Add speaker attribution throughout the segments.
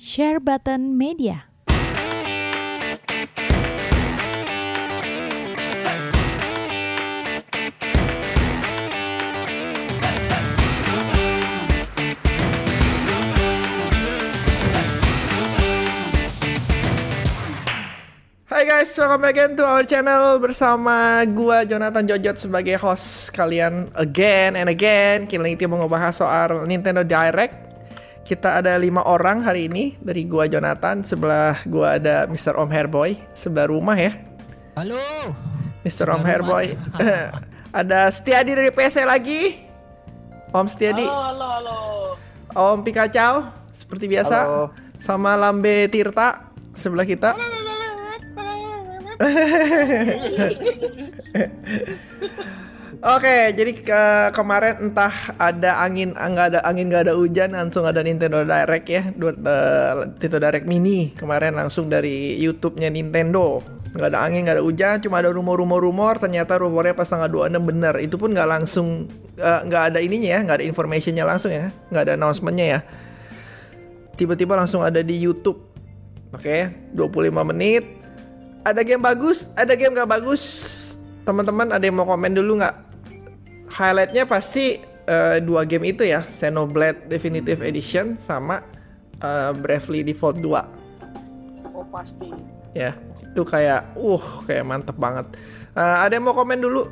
Speaker 1: Share Button Media.
Speaker 2: Hai guys, welcome back again to our channel bersama gua Jonathan Jojot sebagai host kalian again and again. Kita ini mau ngebahas soal Nintendo Direct. Kita ada lima orang hari ini dari gua Jonathan, sebelah gua ada Mr. Om Hairboy, sebelah rumah ya.
Speaker 3: Halo.
Speaker 2: Mr. Om Hairboy. ada Setiadi dari PC lagi. Om Setiadi,
Speaker 4: Halo, halo, halo.
Speaker 2: Om Pikacau seperti biasa.
Speaker 5: Halo.
Speaker 2: Sama Lambe Tirta sebelah kita. Oke, jadi ke kemarin entah ada angin, nggak ada angin, nggak ada hujan, langsung ada Nintendo Direct ya, dua, eh, Nintendo Direct Mini kemarin langsung dari YouTube-nya Nintendo. Nggak ada angin, nggak ada hujan, cuma ada rumor-rumor-rumor. Ternyata rumornya pas tanggal 26 bener. Itu pun nggak langsung, eh, nggak ada ininya ya, nggak ada informationnya langsung ya, nggak ada announcementnya ya. Tiba-tiba langsung ada di YouTube. Oke, 25 menit. Ada game bagus, ada game gak bagus. Teman-teman ada yang mau komen dulu nggak? Highlightnya pasti eh, dua game itu ya, Xenoblade Definitive Edition sama eh, Bravely Default 2
Speaker 4: Oh pasti.
Speaker 2: ya itu kayak uh kayak mantep banget. Eh, ada yang mau komen dulu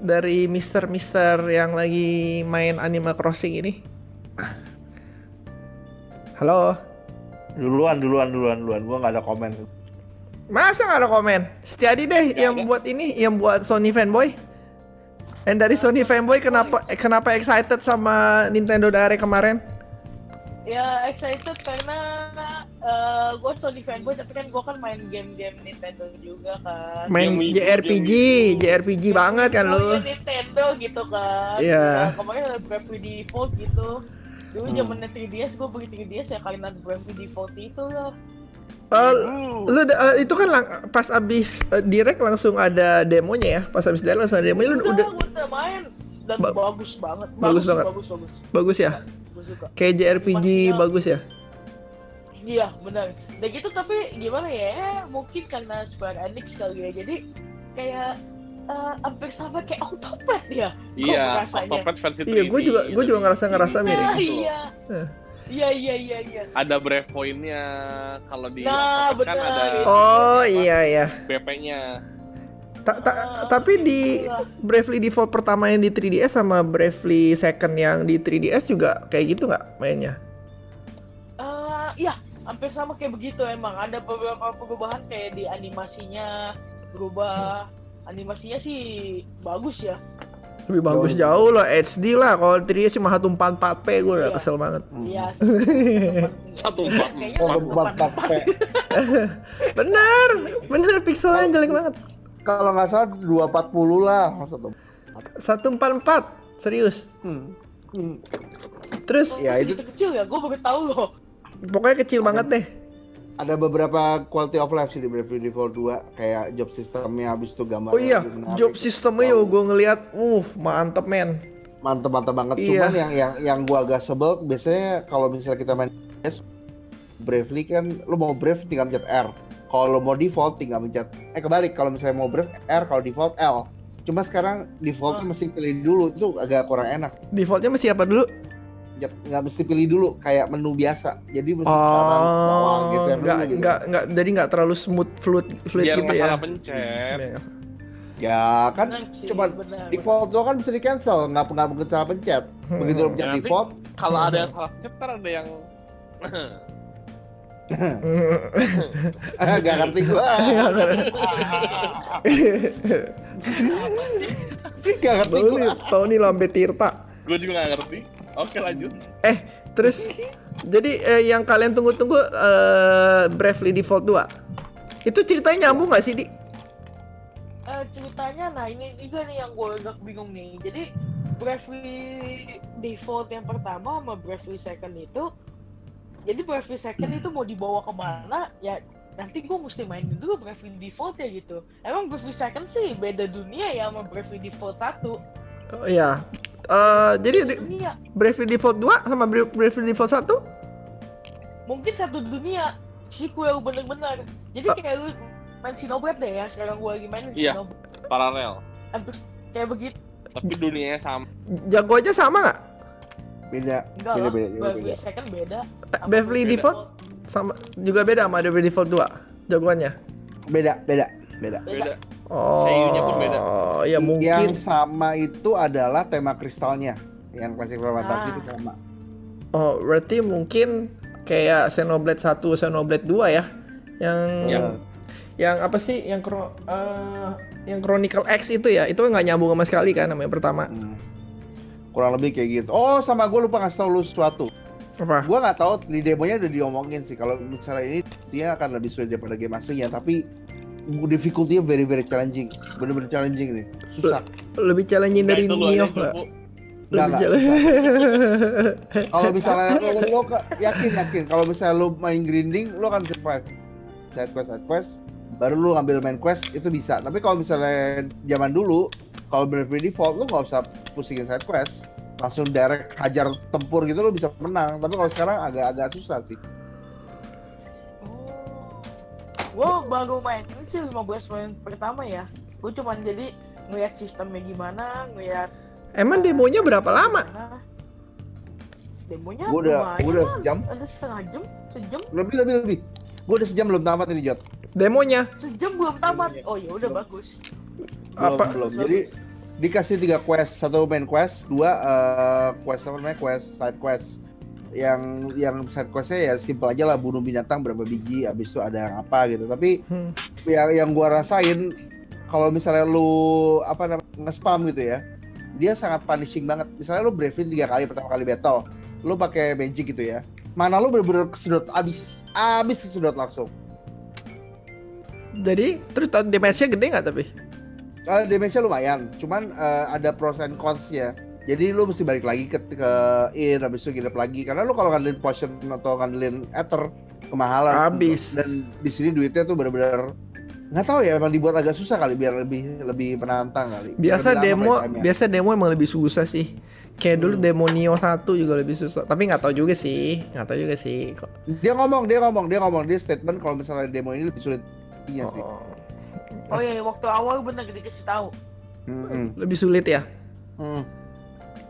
Speaker 2: dari Mister Mister yang lagi main Animal Crossing ini? Halo?
Speaker 5: Duluan, duluan, duluan, duluan. Gua nggak ada komen.
Speaker 2: masa nggak ada komen? Setiadi deh yang buat ini yang buat Sony fanboy yang dari Sony fanboy kenapa eh, kenapa excited sama Nintendo Direct kemarin
Speaker 4: Ya excited karena uh, gue Sony fanboy tapi kan gue kan main game-game Nintendo juga kan.
Speaker 2: main
Speaker 6: U,
Speaker 2: JRPG
Speaker 6: yang
Speaker 2: JRPG banget kan
Speaker 4: Oh,
Speaker 2: lu
Speaker 4: iya, Nintendo gitu kan.
Speaker 2: Iya.
Speaker 4: Nah, kemarin ada Bravely Default gitu. Dulu
Speaker 5: Hmm.
Speaker 4: zamannya 3DS gue beli 3DS ya kalian ada Bravely Default itu lah.
Speaker 2: Oh, lu eh, itu kan lang- pas abis eh, direct langsung ada demonya ya pas abis direct langsung ada demonya lu
Speaker 4: Udah,
Speaker 2: udah
Speaker 4: udah main dan
Speaker 2: Ba-
Speaker 4: bagus banget.
Speaker 2: bagus banget.
Speaker 4: Bagus, bagus.
Speaker 2: bagus ya kayak JRPG bagus ya
Speaker 4: Iya benar. Dan gitu tapi gimana ya? Mungkin karena Square Enix kali ya. Jadi kayak eh, hampir sama kayak Octopath ya. Kok
Speaker 6: Iya? Octopath versi 3D.
Speaker 2: Iya, gue juga gue juga ngerasa ngerasa
Speaker 4: Iya,
Speaker 2: mirip.
Speaker 4: Iya.
Speaker 2: Eh.
Speaker 4: Iya iya iya iya.
Speaker 6: Ada brave point-nya kalau di
Speaker 4: Nah,
Speaker 6: kan
Speaker 4: benar.
Speaker 6: ada
Speaker 2: Oh iya iya.
Speaker 6: BP-nya.
Speaker 2: Ta- ta- tapi di Bravely Default pertama yang di 3DS sama Bravely Second yang di 3DS juga kayak gitu nggak mainnya?
Speaker 4: Eh, iya, hampir sama kayak begitu emang. Ada beberapa perubahan kayak di animasinya berubah. Animasinya sih bagus ya.
Speaker 2: Lebih bagus
Speaker 5: Jauh.
Speaker 2: jauh lah HD lah. Kalau 3DS cuma 144p gue udah
Speaker 4: Iya.
Speaker 2: kesel banget.
Speaker 4: Iya.
Speaker 6: Satu empat
Speaker 4: Kayaknya
Speaker 5: Oh,
Speaker 4: satu
Speaker 5: empat
Speaker 4: empat
Speaker 5: empat
Speaker 4: empat.
Speaker 2: Bener, bener pixelnya jelek banget.
Speaker 5: Kalau nggak salah 240 lah. Satu.
Speaker 2: 144 serius.
Speaker 5: Hmm. Hmm.
Speaker 2: Terus
Speaker 5: Ya, itu-
Speaker 4: kecil ya, gue baru tahu loh.
Speaker 2: pokoknya kecil banget deh.
Speaker 5: Ada beberapa quality of life sih di Bravely Default 2 kayak job sistemnya habis itu gambar
Speaker 2: Oh iya, job sistemnya yo gue ngeliat, uh mantep men.
Speaker 5: mantep mantep banget
Speaker 2: Iya.
Speaker 5: cuman yang yang yang gua agak sebel biasanya kalau misalnya kita main PS Bravely kan lu mau Brave tinggal pencet R kalau lu mau default tinggal pencet eh kebalik kalau misalnya mau Brave R kalau default L cuma sekarang default
Speaker 4: Oh.
Speaker 5: mesti pilih dulu itu agak kurang enak
Speaker 2: Defaultnya mesti apa dulu?
Speaker 5: Jat- nggak mesti pilih dulu kayak menu biasa jadi mesti
Speaker 2: Oh,
Speaker 5: kanan bawah geser
Speaker 2: nggak
Speaker 5: dulu gitu.
Speaker 2: nggak nggak jadi nggak terlalu smooth fluid fluid
Speaker 6: Biar
Speaker 2: gitu
Speaker 6: nggak
Speaker 2: ya.
Speaker 6: salah pencet.
Speaker 2: Iya.
Speaker 5: ya kan
Speaker 4: sih,
Speaker 5: cuma
Speaker 4: benar,
Speaker 5: default doang kan bisa di cancel nggak nggak begitu salah pencet begitu lu pencet
Speaker 6: Nanti-
Speaker 5: default
Speaker 6: Kalau ada yang salah pencet kan ada yang
Speaker 5: nggak ngerti gua nggak ngerti gua
Speaker 2: tahu nih lambe tirta.
Speaker 6: gue juga nggak ngerti. Oke lanjut.
Speaker 2: Eh, terus jadi eh, yang kalian tunggu-tunggu eh, Bravely Default 2. Itu ceritanya nyambung nggak sih, Di?
Speaker 4: Eh, ceritanya nah ini juga nih yang gue agak bingung nih jadi Bravely Default yang pertama sama Bravely Second itu jadi Bravely Second itu mau dibawa ke mana ya nanti gue mesti mainin dulu Bravely Default ya gitu emang Bravely Second sih beda dunia ya sama Bravely Default satu
Speaker 2: Oh iya. Eh, jadi di-
Speaker 4: dunia
Speaker 2: Bravely Default 2 sama Bra- Bravely Default 1
Speaker 4: mungkin satu dunia sequel bener-bener jadi
Speaker 6: Ah.
Speaker 4: kayak lu main Xenoblade deh ya sekarang gua lagi main
Speaker 6: Iya.
Speaker 4: Xenoblade
Speaker 6: Paralel.
Speaker 4: hampir kayak begitu
Speaker 6: Tapi dunianya sama.
Speaker 2: Jago aja sama nggak?
Speaker 5: Beda.
Speaker 4: enggak
Speaker 5: Beda
Speaker 4: lah
Speaker 5: beda. beda,
Speaker 4: Bravely
Speaker 5: beda.
Speaker 4: Second beda sama
Speaker 2: Beverly
Speaker 4: Bravely
Speaker 2: Default sama juga beda sama Bravely Default 2 jagoannya.
Speaker 5: Beda, beda, beda.
Speaker 6: Beda.
Speaker 2: Oh,
Speaker 6: Seiyunya pun beda.
Speaker 2: ya mungkin.
Speaker 5: Yang sama itu adalah tema kristalnya. Yang klasik fermentasi
Speaker 4: Ah.
Speaker 5: itu sama.
Speaker 2: Oh, berarti mungkin kayak Xenoblade 1, Xenoblade 2 ya. Yang
Speaker 6: Iya.
Speaker 2: yang apa sih yang kro, eh, yang Chronicle X itu ya, itu nggak nyambung sama sekali kan sama yang pertama.
Speaker 5: Hmm. Kurang lebih kayak gitu. Oh, sama gue lupa ngasih tau lu sesuatu.
Speaker 2: Apa?
Speaker 5: Gue nggak tahu di demonya udah diomongin sih. Kalau misalnya ini dia akan lebih sulit daripada game aslinya, tapi difficulty-nya very very challenging. Bener-bener challenging nih. Susah.
Speaker 2: Lebih challenging dari Nioh
Speaker 6: aja,
Speaker 2: nggak?
Speaker 6: Bu.
Speaker 5: Nggak,
Speaker 2: Lebih
Speaker 5: nggak,
Speaker 2: challenging.
Speaker 5: Kalau misalnya lo, lo yakin yakin kalau misalnya lo main grinding lo akan survive side quest side quest baru lo ngambil main quest itu bisa tapi kalau misalnya zaman dulu kalau Bravely Default lo nggak usah pusingin side quest langsung direct hajar tempur gitu lo bisa menang tapi kalau sekarang agak-agak susah sih
Speaker 4: Gue baru main ini sih 15 main pertama ya. Gue cuman jadi ngeliat sistemnya gimana, ngeliat
Speaker 2: Emang demonya berapa lama?
Speaker 4: gimana. Demonya
Speaker 5: Gua udah- gua udah sejam.
Speaker 4: Ada setengah jam, sejam,
Speaker 5: lebih lebih lebih gue udah sejam belum tamat ini Jot
Speaker 2: Demonya
Speaker 4: sejam belum tamat. Oh ya udah bagus.
Speaker 5: belum
Speaker 2: Apa?
Speaker 5: belum jadi dikasih tiga quest satu main quest dua eh, quest apa namanya quest side quest yang yang side questnya ya simple aja lah bunuh binatang berapa biji habis itu ada yang apa gitu tapi
Speaker 2: Hmm.
Speaker 5: yang yang gua rasain kalau misalnya lu apa namanya nge-spam gitu ya dia sangat punishing banget misalnya lu bravely tiga kali pertama kali battle lu pakai magic gitu ya mana lu bener-bener kesedot abis abis kesedot langsung
Speaker 2: Jadi terus damage-nya gede nggak tapi?
Speaker 5: Uh, damage-nya lumayan, cuman eh, ada pros and cons ya. Jadi lu mesti balik lagi ke ke in habis itu ginep lagi karena lu kalau ngandelin potion atau ngandelin ether kemahalan
Speaker 2: Habis.
Speaker 5: dan di sini duitnya tuh bener-bener nggak tahu ya emang dibuat agak susah kali biar lebih lebih menantang kali.
Speaker 2: Biasa
Speaker 5: lebih
Speaker 2: demo, biasa demo emang lebih susah sih. Kayak dulu
Speaker 5: Hmm.
Speaker 2: demo Neo 1 juga lebih susah. Tapi nggak tahu juga sih, nggak tahu juga sih. Kok.
Speaker 5: Dia ngomong, dia ngomong, dia ngomong dia statement kalau misalnya demo ini lebih sulit. Iya sih.
Speaker 2: Oh,
Speaker 4: Oh iya, waktu awal bener dikasih tahu.
Speaker 5: Hmm,
Speaker 2: lebih sulit ya.
Speaker 5: hmm.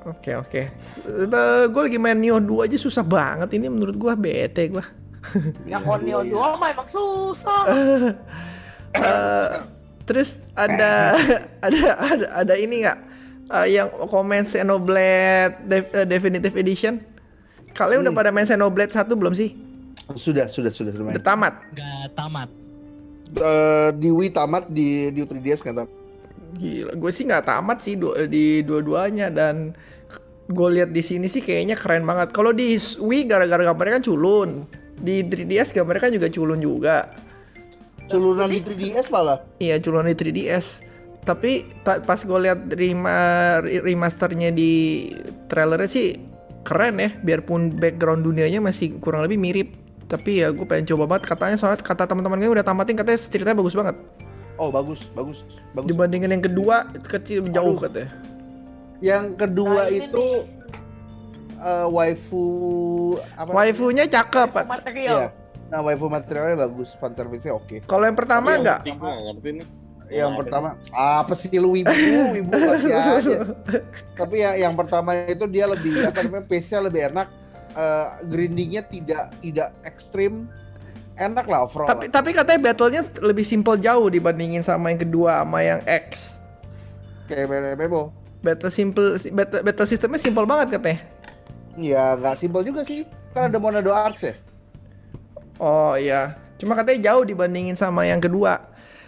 Speaker 2: Oke oke. Gue lagi main Neo 2 aja susah banget. Ini menurut gua bete gua.
Speaker 4: Yang Onio
Speaker 5: Iya.
Speaker 4: dua mah emang susah.
Speaker 2: Eh, terus ada ada ada, ada ini nggak Eh, yang komen Xenoblade Def- eh, Definitive Edition? Kalian udah
Speaker 5: Hmm.
Speaker 2: pada main Xenoblade 1 belum sih?
Speaker 5: Sudah, sudah, sudah, sudah main.
Speaker 2: Udah tamat.
Speaker 3: Gak tamat.
Speaker 5: Eh, di Wii tamat di di 3DS nggak tamat.
Speaker 2: Gila, gue sih nggak tamat sih du- di dua-duanya dan gue lihat di sini sih kayaknya keren banget. Kalau di Wii gara-gara gambarnya kan culun, di 3DS gambarnya kan juga culun juga.
Speaker 5: Culunan di 3DS malah.
Speaker 2: Iya culun di 3DS. Tapi ta- pas gue lihat rema remasternya di trailernya sih keren ya. Biarpun background dunianya masih kurang lebih mirip. Tapi ya gue pengen coba banget katanya soalnya kata teman-teman gue udah tamatin katanya ceritanya bagus banget.
Speaker 5: Oh bagus, bagus, bagus.
Speaker 2: Dibandingin yang kedua kecil jauh
Speaker 5: Aduh.
Speaker 2: katanya.
Speaker 5: Yang kedua
Speaker 4: Nah,
Speaker 5: itu eh, waifu apa?
Speaker 2: Waifunya cakep. Pak.
Speaker 4: material.
Speaker 5: Iya. Nah waifu materialnya bagus, fan service-nya oke.
Speaker 2: Kalau yang pertama
Speaker 6: Tapi yang
Speaker 2: enggak?
Speaker 6: nih.
Speaker 5: Yang
Speaker 6: Nah,
Speaker 5: pertama apa sih lu wibu, wibu masih aja. Tapi ya yang pertama itu dia lebih apa namanya pace-nya lebih enak, eh, grindingnya tidak tidak ekstrim, enak lah overall.
Speaker 2: Tapi tapi katanya battle-nya lebih simple jauh dibandingin sama yang kedua sama yang X.
Speaker 5: kayak MMO.
Speaker 2: Battle simple battle, battle sistemnya simple banget katanya.
Speaker 5: Ya nggak simpel juga sih, kan ada Monado Arts ya.
Speaker 2: Oh iya. Cuma katanya jauh dibandingin sama yang kedua.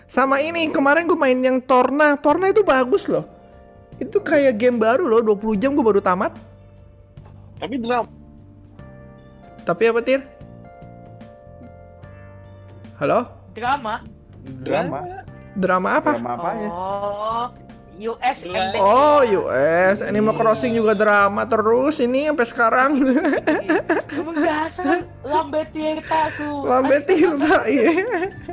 Speaker 2: Sama ini kemarin gue main yang Torna. Torna itu bagus loh. Itu kayak game baru loh, 20 jam gue baru tamat.
Speaker 6: Tapi drama.
Speaker 2: Tapi apa Tir? Halo?
Speaker 4: Drama.
Speaker 5: Drama,
Speaker 2: Drama apa?
Speaker 5: drama apanya?
Speaker 4: Oh, US
Speaker 6: Drama.
Speaker 4: MD.
Speaker 2: Oh US, Animal Crossing juga drama terus ini sampai sekarang.
Speaker 4: Biasa lambe tirta susah.
Speaker 2: Lambe Tirta, iya.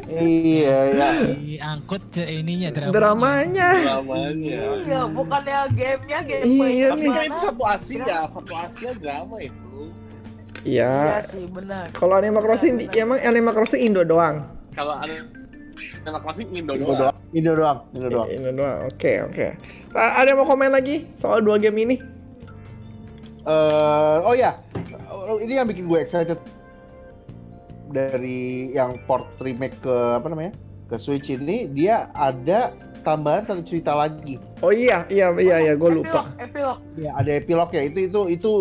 Speaker 5: Iya, ya.
Speaker 3: Diangkut ininya dramanya.
Speaker 2: Dramanya.
Speaker 6: Dramanya.
Speaker 4: Iya, bukannya gamenya
Speaker 2: Iya
Speaker 4: gameplay.
Speaker 2: nih.
Speaker 6: Tapi kan itu satu Asia, satu Asia drama itu.
Speaker 2: Iya.
Speaker 4: Iya sih, benar.
Speaker 2: Kalau Animal Crossing,
Speaker 4: Benar,
Speaker 2: ya emang Animal Crossing Indo doang.
Speaker 6: Kalau Animal Crossing Indo
Speaker 5: Indo
Speaker 6: doang.
Speaker 5: Indo doang. Indo doang.
Speaker 2: Indo doang. Oke, oke. A- Ada yang mau komen lagi soal dua game ini?
Speaker 5: Eh, oh ya, ini yang bikin gue excited dari yang port remake ke apa namanya ke Switch ini dia ada tambahan satu cerita lagi.
Speaker 2: Oh iya, iya, iya, iya, gue lupa.
Speaker 4: Epilog, epilog.
Speaker 5: Ya ada epilognya itu itu itu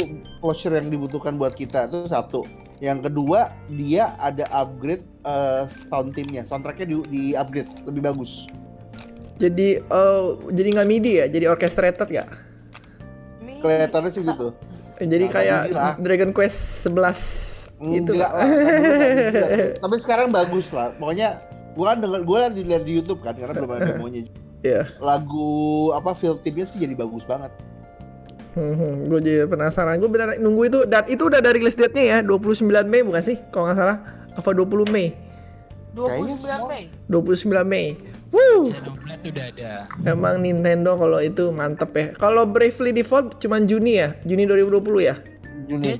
Speaker 5: closure yang dibutuhkan buat kita itu satu. Yang kedua dia ada upgrade eh, sound timnya, soundtracknya di, di upgrade lebih bagus.
Speaker 2: Jadi, eh, jadi nggak MIDI ya? Jadi orchestrated ya?
Speaker 5: Kelihatannya sih gitu.
Speaker 2: Eh, Jadi
Speaker 5: Nggak
Speaker 2: kayak. Dragon Quest 11 gitu
Speaker 5: Enggak
Speaker 2: nggak?
Speaker 5: lah, kan dulu nggak gitu lah. Tapi sekarang bagus lah. Pokoknya gua kan denger gua kan dilihat di YouTube kan karena belum ada demonya.
Speaker 2: Iya.
Speaker 5: Lagu apa field timnya sih jadi bagus banget.
Speaker 2: Hmm, gue jadi penasaran. Gue benar nunggu itu. Dan itu udah ada release date-nya ya, 29 Mei bukan sih? Kalau nggak salah. Apa 20 Mei?
Speaker 4: 29
Speaker 5: semua-
Speaker 4: Mei.
Speaker 2: 29 Mei. Woo!
Speaker 3: Xenoblade udah ada.
Speaker 2: Emang Nintendo kalau itu mantep ya. Kalau Bravely Default cuman Juni ya? Juni 2020 ya?
Speaker 5: Juni.
Speaker 3: Dia,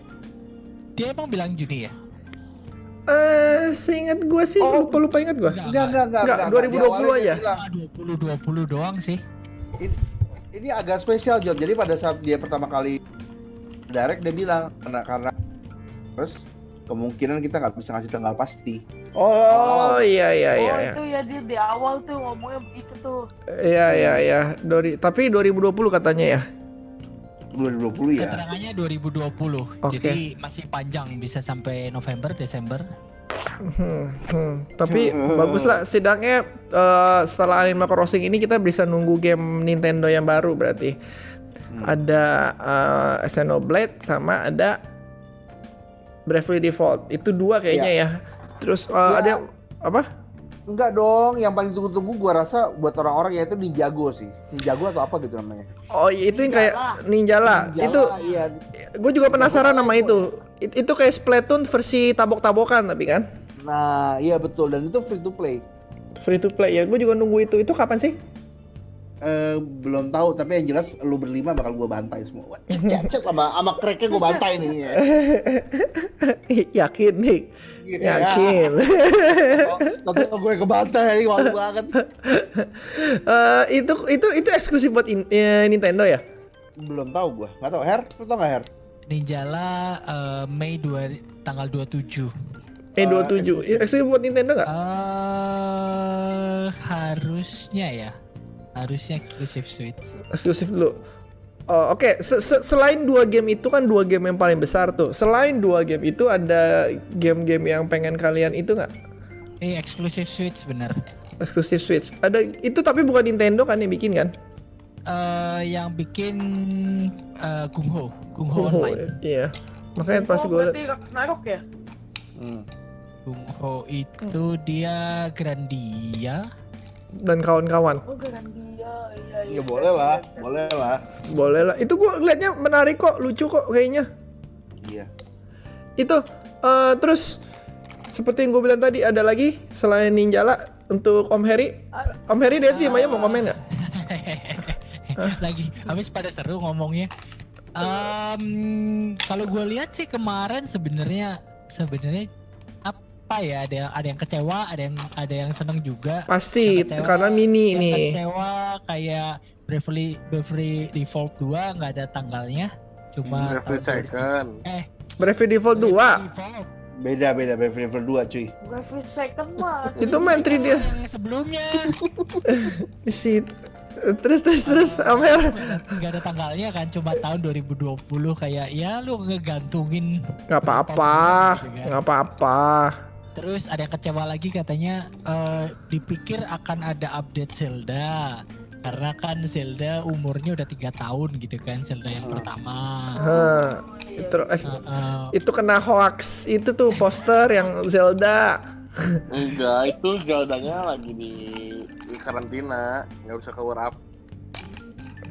Speaker 3: dia emang bilang Juni ya?
Speaker 2: Eh, seingat gue sih
Speaker 5: Oh.
Speaker 2: lupa lupa ingat gue.
Speaker 5: Enggak, enggak, enggak,
Speaker 2: Enggak, 2020 aja.
Speaker 3: Ah, 20 20 doang sih.
Speaker 5: Ini, ini agak spesial John. Jadi pada saat dia pertama kali direct dia bilang karena karena terus kemungkinan kita nggak bisa ngasih tanggal pasti.
Speaker 2: Oh, iya iya iya.
Speaker 4: oh
Speaker 2: iya.
Speaker 4: itu ya dia di awal tuh ngomongnya itu tuh.
Speaker 2: Iya iya iya. Dori tapi 2020 katanya ya.
Speaker 5: 2020 ya.
Speaker 3: Keterangannya 2020.
Speaker 2: Oke.
Speaker 3: Jadi masih panjang bisa sampai November, Desember.
Speaker 2: Hmm, hmm. Tapi bagus lah. Setidaknya eh, setelah Animal Crossing ini kita bisa nunggu game Nintendo yang baru berarti. Ada eh, Xenoblade sama ada Bravely Default. Itu dua kayaknya ya. Terus eh,
Speaker 5: Ya.
Speaker 2: ada yang apa?
Speaker 5: Enggak dong, yang paling tunggu-tunggu gua rasa buat orang-orang yaitu Ninjago sih. Ninjago atau apa gitu namanya.
Speaker 2: Oh, itu yang kayak Ninjala.
Speaker 5: Ninjala,
Speaker 2: Itu
Speaker 5: iya.
Speaker 2: gue juga penasaran sama itu. It- Itu kayak Splatoon versi tabok-tabokan tapi kan
Speaker 5: Nah, iya betul dan itu free to play.
Speaker 2: free to play ya. Gue juga nunggu itu. Itu kapan sih?
Speaker 5: Eh, belum tahu tapi yang jelas lu berlima bakal gua bantai semua. Wah, Cet cet sama sama cracknya gua bantai nih. Ya.
Speaker 2: Yakin nih.
Speaker 5: Gitu
Speaker 2: Yakin.
Speaker 5: Oh, Tapi gue kebantai malu banget.
Speaker 2: Eh, itu itu itu eksklusif buat in- eh, Nintendo ya?
Speaker 5: Belum tahu gua. Enggak tahu Her, lu tau enggak Her?
Speaker 3: Ninjala eh, Mei 2 tanggal 27.
Speaker 2: Eh 27. Eksklusif buat Nintendo nggak?
Speaker 3: Eh harusnya ya. Harusnya eksklusif Switch.
Speaker 2: Eksklusif dulu. Oh, Oke, Se- se- selain dua game itu kan dua game yang paling besar tuh. Selain dua game itu ada game-game yang pengen kalian itu nggak?
Speaker 3: Eh eksklusif Switch bener.
Speaker 2: Eksklusif Switch. Ada itu tapi bukan Nintendo kan yang bikin kan?
Speaker 3: Eh yang bikin eh Kungho, Kungho
Speaker 2: Oh,
Speaker 3: Online.
Speaker 2: iya. Makanya pasti
Speaker 4: oh,
Speaker 2: gue liat.
Speaker 4: berarti Ragnarok ya?
Speaker 5: Hmm.
Speaker 3: Kungho itu dia Grandia.
Speaker 2: dan kawan-kawan.
Speaker 4: Oh Grandia, iya iya.
Speaker 5: Ya boleh lah, boleh lah.
Speaker 2: Boleh lah. Itu gue liatnya menarik kok, lucu kok kayaknya.
Speaker 5: Iya.
Speaker 2: Itu eh, terus seperti yang gue bilang tadi ada lagi selain Ninjala untuk Om Heri. Om Heri tim aja mau komen nggak?
Speaker 3: Lagi habis pada seru ngomongnya. Em, kalau gue lihat sih kemarin sebenarnya sebenarnya apa ya ada yang ada yang kecewa, ada yang ada yang seneng juga.
Speaker 2: Pasti
Speaker 3: Yang kecewa-
Speaker 2: karena mini
Speaker 3: yang
Speaker 2: nih.
Speaker 3: kecewa kayak Bravely Bravely Default 2 nggak ada tanggalnya. Cuma
Speaker 6: Every
Speaker 3: tahun
Speaker 6: second.
Speaker 3: Eh,
Speaker 2: Bravely Default 2
Speaker 3: Bravely Default.
Speaker 5: Beda beda Bravely Default 2 cuy.
Speaker 4: Graphic second mah.
Speaker 2: itu main 3D
Speaker 3: Yang sebelumnya
Speaker 2: terus terus terus Om Her.
Speaker 3: nggak ada tanggalnya kan cuma tahun 2020 kayak ya lu ngegantungin
Speaker 2: nggak apa-apa
Speaker 3: Gitu kan.
Speaker 2: nggak apa-apa
Speaker 3: Terus ada yang kecewa lagi katanya eh, dipikir akan ada update Zelda karena kan Zelda umurnya udah tiga tahun gitu kan Zelda yang pertama.
Speaker 2: Hah, itu eh,
Speaker 3: Eh, eh,
Speaker 2: itu kena hoax itu tuh poster yang Zelda
Speaker 6: Enggak, itu Zeldanya lagi di, di karantina, nggak bisa keluar up.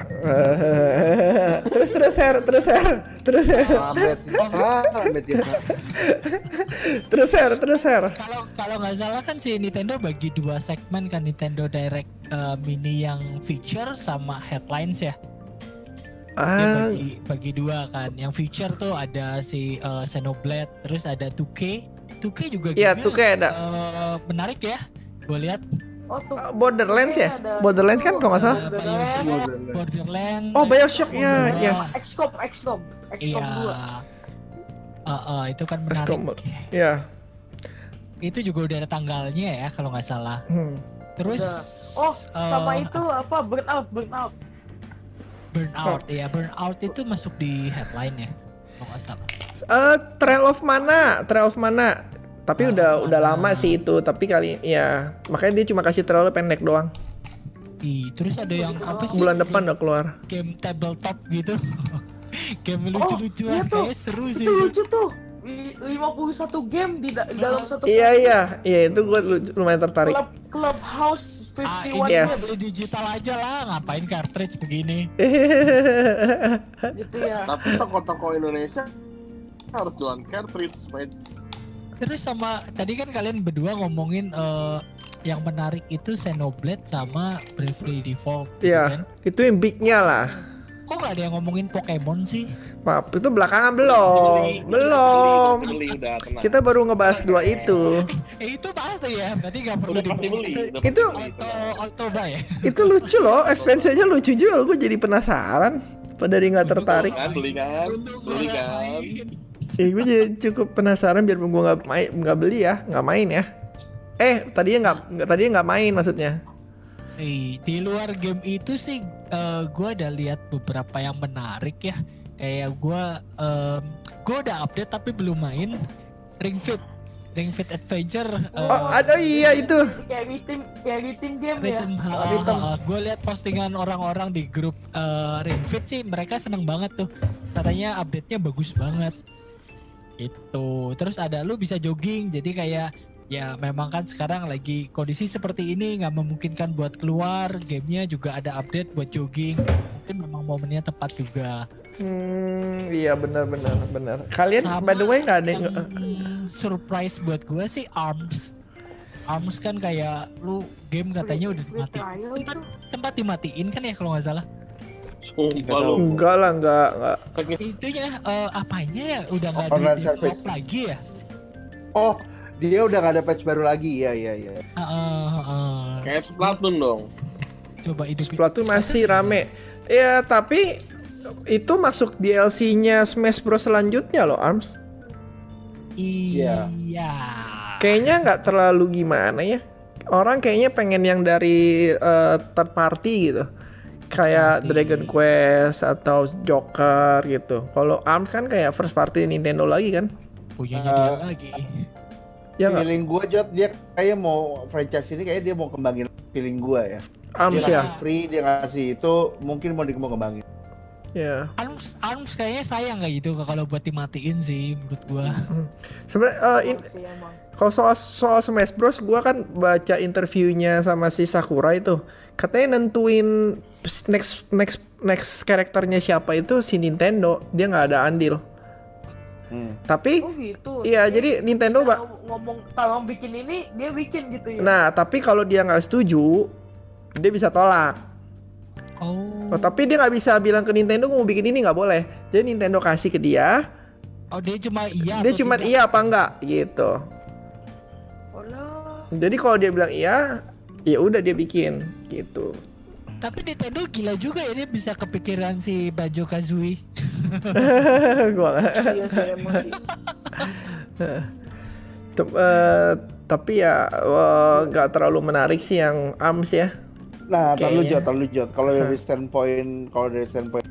Speaker 2: terus terus Her terus Her terus.
Speaker 5: Ah, lambat ya.
Speaker 2: terus Her terus Her
Speaker 3: kalau kalau nggak salah kan si Nintendo bagi dua segmen kan Nintendo Direct eh, Mini yang feature sama headlines ya. Dia
Speaker 2: Ah,
Speaker 3: bagi, bagi dua kan. Yang feature tuh ada si eh, Xenoblade, terus ada 2K. 2K juga
Speaker 2: Iya,
Speaker 3: gamenya,
Speaker 2: tuh kayak ada
Speaker 3: eh, menarik ya. Gue lihat
Speaker 4: Oh tuh.
Speaker 2: Ah, Borderlands ya?
Speaker 4: Ada-
Speaker 2: Borderlands kan kalau nggak salah?
Speaker 4: Borderlands.
Speaker 2: Oh, Bioshock ya, yes.
Speaker 4: XCOM, XCOM,
Speaker 3: Iya.
Speaker 4: XCOM 2.
Speaker 3: Eh, eh, itu kan menarik.
Speaker 2: XCOM. Ya.
Speaker 3: Itu juga udah ada tanggalnya ya kalau nggak salah.
Speaker 2: Hmm.
Speaker 3: Terus.
Speaker 4: Oh, sama
Speaker 3: eh,
Speaker 4: itu apa? Burnout, Burnout.
Speaker 3: Burnout ya Burnout itu masuk di headline ya kalau nggak salah.
Speaker 2: Eh, Trail of Mana, Trail of Mana. Tapi
Speaker 3: Trail
Speaker 2: udah
Speaker 3: of
Speaker 2: udah
Speaker 3: Mana.
Speaker 2: lama sih itu, tapi kali ya makanya dia cuma kasih trailer pendek doang.
Speaker 3: Ih, terus ada yang apa sih?
Speaker 2: Bulan depan udah keluar.
Speaker 3: Game tabletop gitu. Game
Speaker 4: Oh,
Speaker 3: lucu-lucuan
Speaker 4: iya tuh.
Speaker 3: kayaknya seru sih.
Speaker 4: Itu lucu tuh. Li- 51 game di da- dalam satu
Speaker 2: Iya iya, iya itu gue lumayan tertarik.
Speaker 4: Club Clubhouse
Speaker 3: Ah,
Speaker 4: 51
Speaker 3: ini
Speaker 2: Yes.
Speaker 4: game
Speaker 3: beli digital aja lah, ngapain cartridge begini?
Speaker 4: gitu ya.
Speaker 6: Tapi toko-toko Indonesia harus jualan cartridge supaya
Speaker 3: Terus sama tadi kan kalian berdua ngomongin eh, yang menarik itu Xenoblade sama Bravely Default. gitu
Speaker 2: Iya,
Speaker 3: kan?
Speaker 2: itu yang bignya lah.
Speaker 3: Kok nggak ada yang ngomongin Pokemon sih?
Speaker 2: Maaf, itu belakangan belum, belum.
Speaker 6: Beli, beli, udah tenang.
Speaker 2: Kita baru ngebahas dua itu.
Speaker 3: Eh itu pasti ya, berarti nggak perlu dibahas
Speaker 6: beli.
Speaker 3: itu.
Speaker 2: Itu-
Speaker 6: beli,
Speaker 3: Auto auto buy ya.
Speaker 2: Itu lucu loh, expansionnya lucu juga. Gue jadi penasaran. Pada dia nggak tertarik.
Speaker 6: Kan beli kan, beli kan.
Speaker 2: Eh, gue jadi cukup penasaran biar gue nggak main, nggak beli ya, nggak main ya. Eh, tadinya nggak, nggak tadinya nggak main maksudnya.
Speaker 3: Eh, di luar game itu sih eh, gua ada lihat beberapa yang menarik ya. Kayak gua em, gua udah update tapi belum main Ring Fit. Ring Fit Adventure eh,
Speaker 2: Oh, ada iya itu.
Speaker 4: Kayak tim kayak tim game ya.
Speaker 3: Rhythm,
Speaker 2: Rhythm.
Speaker 3: gue lihat postingan orang-orang di grup eh, Ring Fit sih mereka seneng banget tuh katanya update-nya bagus banget itu. Terus ada lu bisa jogging jadi kayak ya memang kan sekarang lagi kondisi seperti ini nggak memungkinkan buat keluar. Gamenya juga ada update buat jogging. Mungkin memang momennya tepat juga.
Speaker 2: Hmm, iya benar benar benar. Kalian
Speaker 3: Sama
Speaker 2: by the way nggak ada yang
Speaker 3: surprise buat gue sih Arms. Arms kan kayak lu game katanya udah
Speaker 4: trial
Speaker 3: sempat,
Speaker 4: itu.
Speaker 3: sempat dimatiin kan ya kalau nggak salah
Speaker 6: Sumpah lu.
Speaker 2: enggak lah enggak enggak.
Speaker 3: Itunya eh, apanya ya udah nggak di
Speaker 5: Online
Speaker 3: develop
Speaker 5: service.
Speaker 3: lagi ya
Speaker 5: Oh, dia udah gak ada patch baru lagi. Iya, iya, iya.
Speaker 3: Heeh, heeh.
Speaker 6: kayak Splatoon dong.
Speaker 3: coba hidupin
Speaker 2: Splatoon masih rame. Ya tapi itu masuk DLC-nya Smash Bros selanjutnya loh Arms.
Speaker 3: iya
Speaker 2: Kayaknya nggak terlalu gimana ya. Orang kayaknya pengen yang dari eh, third party gitu. Kayak
Speaker 3: Party.
Speaker 2: Dragon Quest atau Joker gitu. Kalau Arms kan kayak first party Nintendo lagi kan?
Speaker 3: punyanya
Speaker 5: Eh,
Speaker 3: dia lagi
Speaker 2: Ya
Speaker 5: feeling gue Jot dia kayak mau franchise ini kayak dia mau kembangin feeling gue ya.
Speaker 2: Arms
Speaker 5: dia
Speaker 2: ya.
Speaker 5: free dia ngasih itu mungkin mau di
Speaker 2: Ya.
Speaker 3: Arms Arms kayaknya sayang nggak gitu kalau buat dimatiin sih menurut gua
Speaker 2: Sebenarnya eh, in- kalau soal soal Smash Bros gua kan baca interviewnya sama si Sakura itu katanya nentuin next next next karakternya siapa itu si Nintendo dia nggak ada andil
Speaker 5: Hmm.
Speaker 2: tapi
Speaker 4: Oh gitu.
Speaker 2: iya jadi Nintendo
Speaker 4: Kalau
Speaker 2: ba-
Speaker 4: ngomong tolong bikin ini dia bikin gitu ya.
Speaker 2: nah tapi kalau dia nggak setuju dia bisa tolak
Speaker 3: oh
Speaker 2: Oh, tapi dia nggak bisa bilang ke Nintendo "Gua mau bikin ini nggak boleh jadi Nintendo kasih ke dia
Speaker 3: oh dia cuma iya
Speaker 2: dia cuma
Speaker 3: tidak?
Speaker 2: iya apa enggak gitu
Speaker 4: Oh lah.
Speaker 2: jadi kalau dia bilang iya ya udah dia bikin gitu
Speaker 3: tapi Nintendo gila juga ya dia bisa kepikiran si Banjo Kazooie
Speaker 2: gua nggak
Speaker 4: Iya.
Speaker 2: Tep- eh, tapi ya nggak terlalu menarik sih yang ARMS ya.
Speaker 5: Nah, terlalu
Speaker 2: Kayaknya.
Speaker 5: jauh, terlalu jauh. Kalau dari standpoint, kalau dari standpoint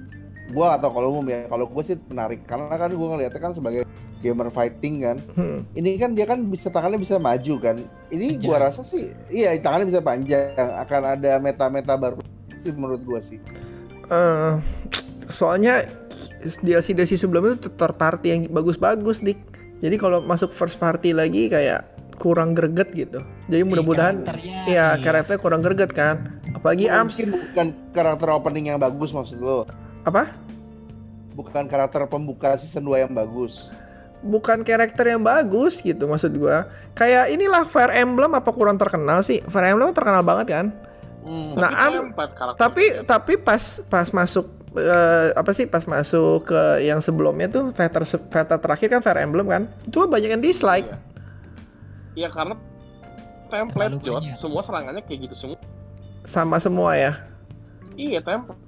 Speaker 5: gua atau kalau umum ya, kalau gua sih menarik karena kan gua ngeliatnya kan sebagai gamer fighting kan.
Speaker 2: Hmm.
Speaker 5: Ini kan dia kan bisa tangannya bisa maju kan. Ini
Speaker 3: Panjang.
Speaker 5: gua rasa sih, iya tangannya bisa panjang. Akan ada meta-meta baru sih menurut gua sih.
Speaker 2: Eh, soalnya DLC DLC sebelumnya itu third party yang bagus-bagus dik. Jadi kalau masuk first party lagi kayak kurang greget gitu. Jadi mudah-mudahan ya
Speaker 3: iya.
Speaker 2: karakternya kurang greget kan. Apalagi ARMS
Speaker 5: Mungkin bukan karakter opening yang bagus maksud lo.
Speaker 2: apa?
Speaker 5: Bukan karakter pembuka season 2 yang bagus.
Speaker 2: Bukan karakter yang bagus gitu maksud gua. Kayak inilah Fire Emblem apa kurang terkenal sih? Fire Emblem terkenal banget kan?
Speaker 5: Hmm.
Speaker 2: Nah,
Speaker 6: Tapi karakter.
Speaker 2: tapi tapi pas pas masuk eh, apa sih pas masuk ke yang sebelumnya tuh Veta Veta terakhir kan Fire Emblem kan itu banyak yang dislike
Speaker 6: Iya. Iya karena template Jot,
Speaker 3: banyak.
Speaker 6: semua serangannya kayak gitu semua.
Speaker 2: Sama semua ya
Speaker 6: Iya template.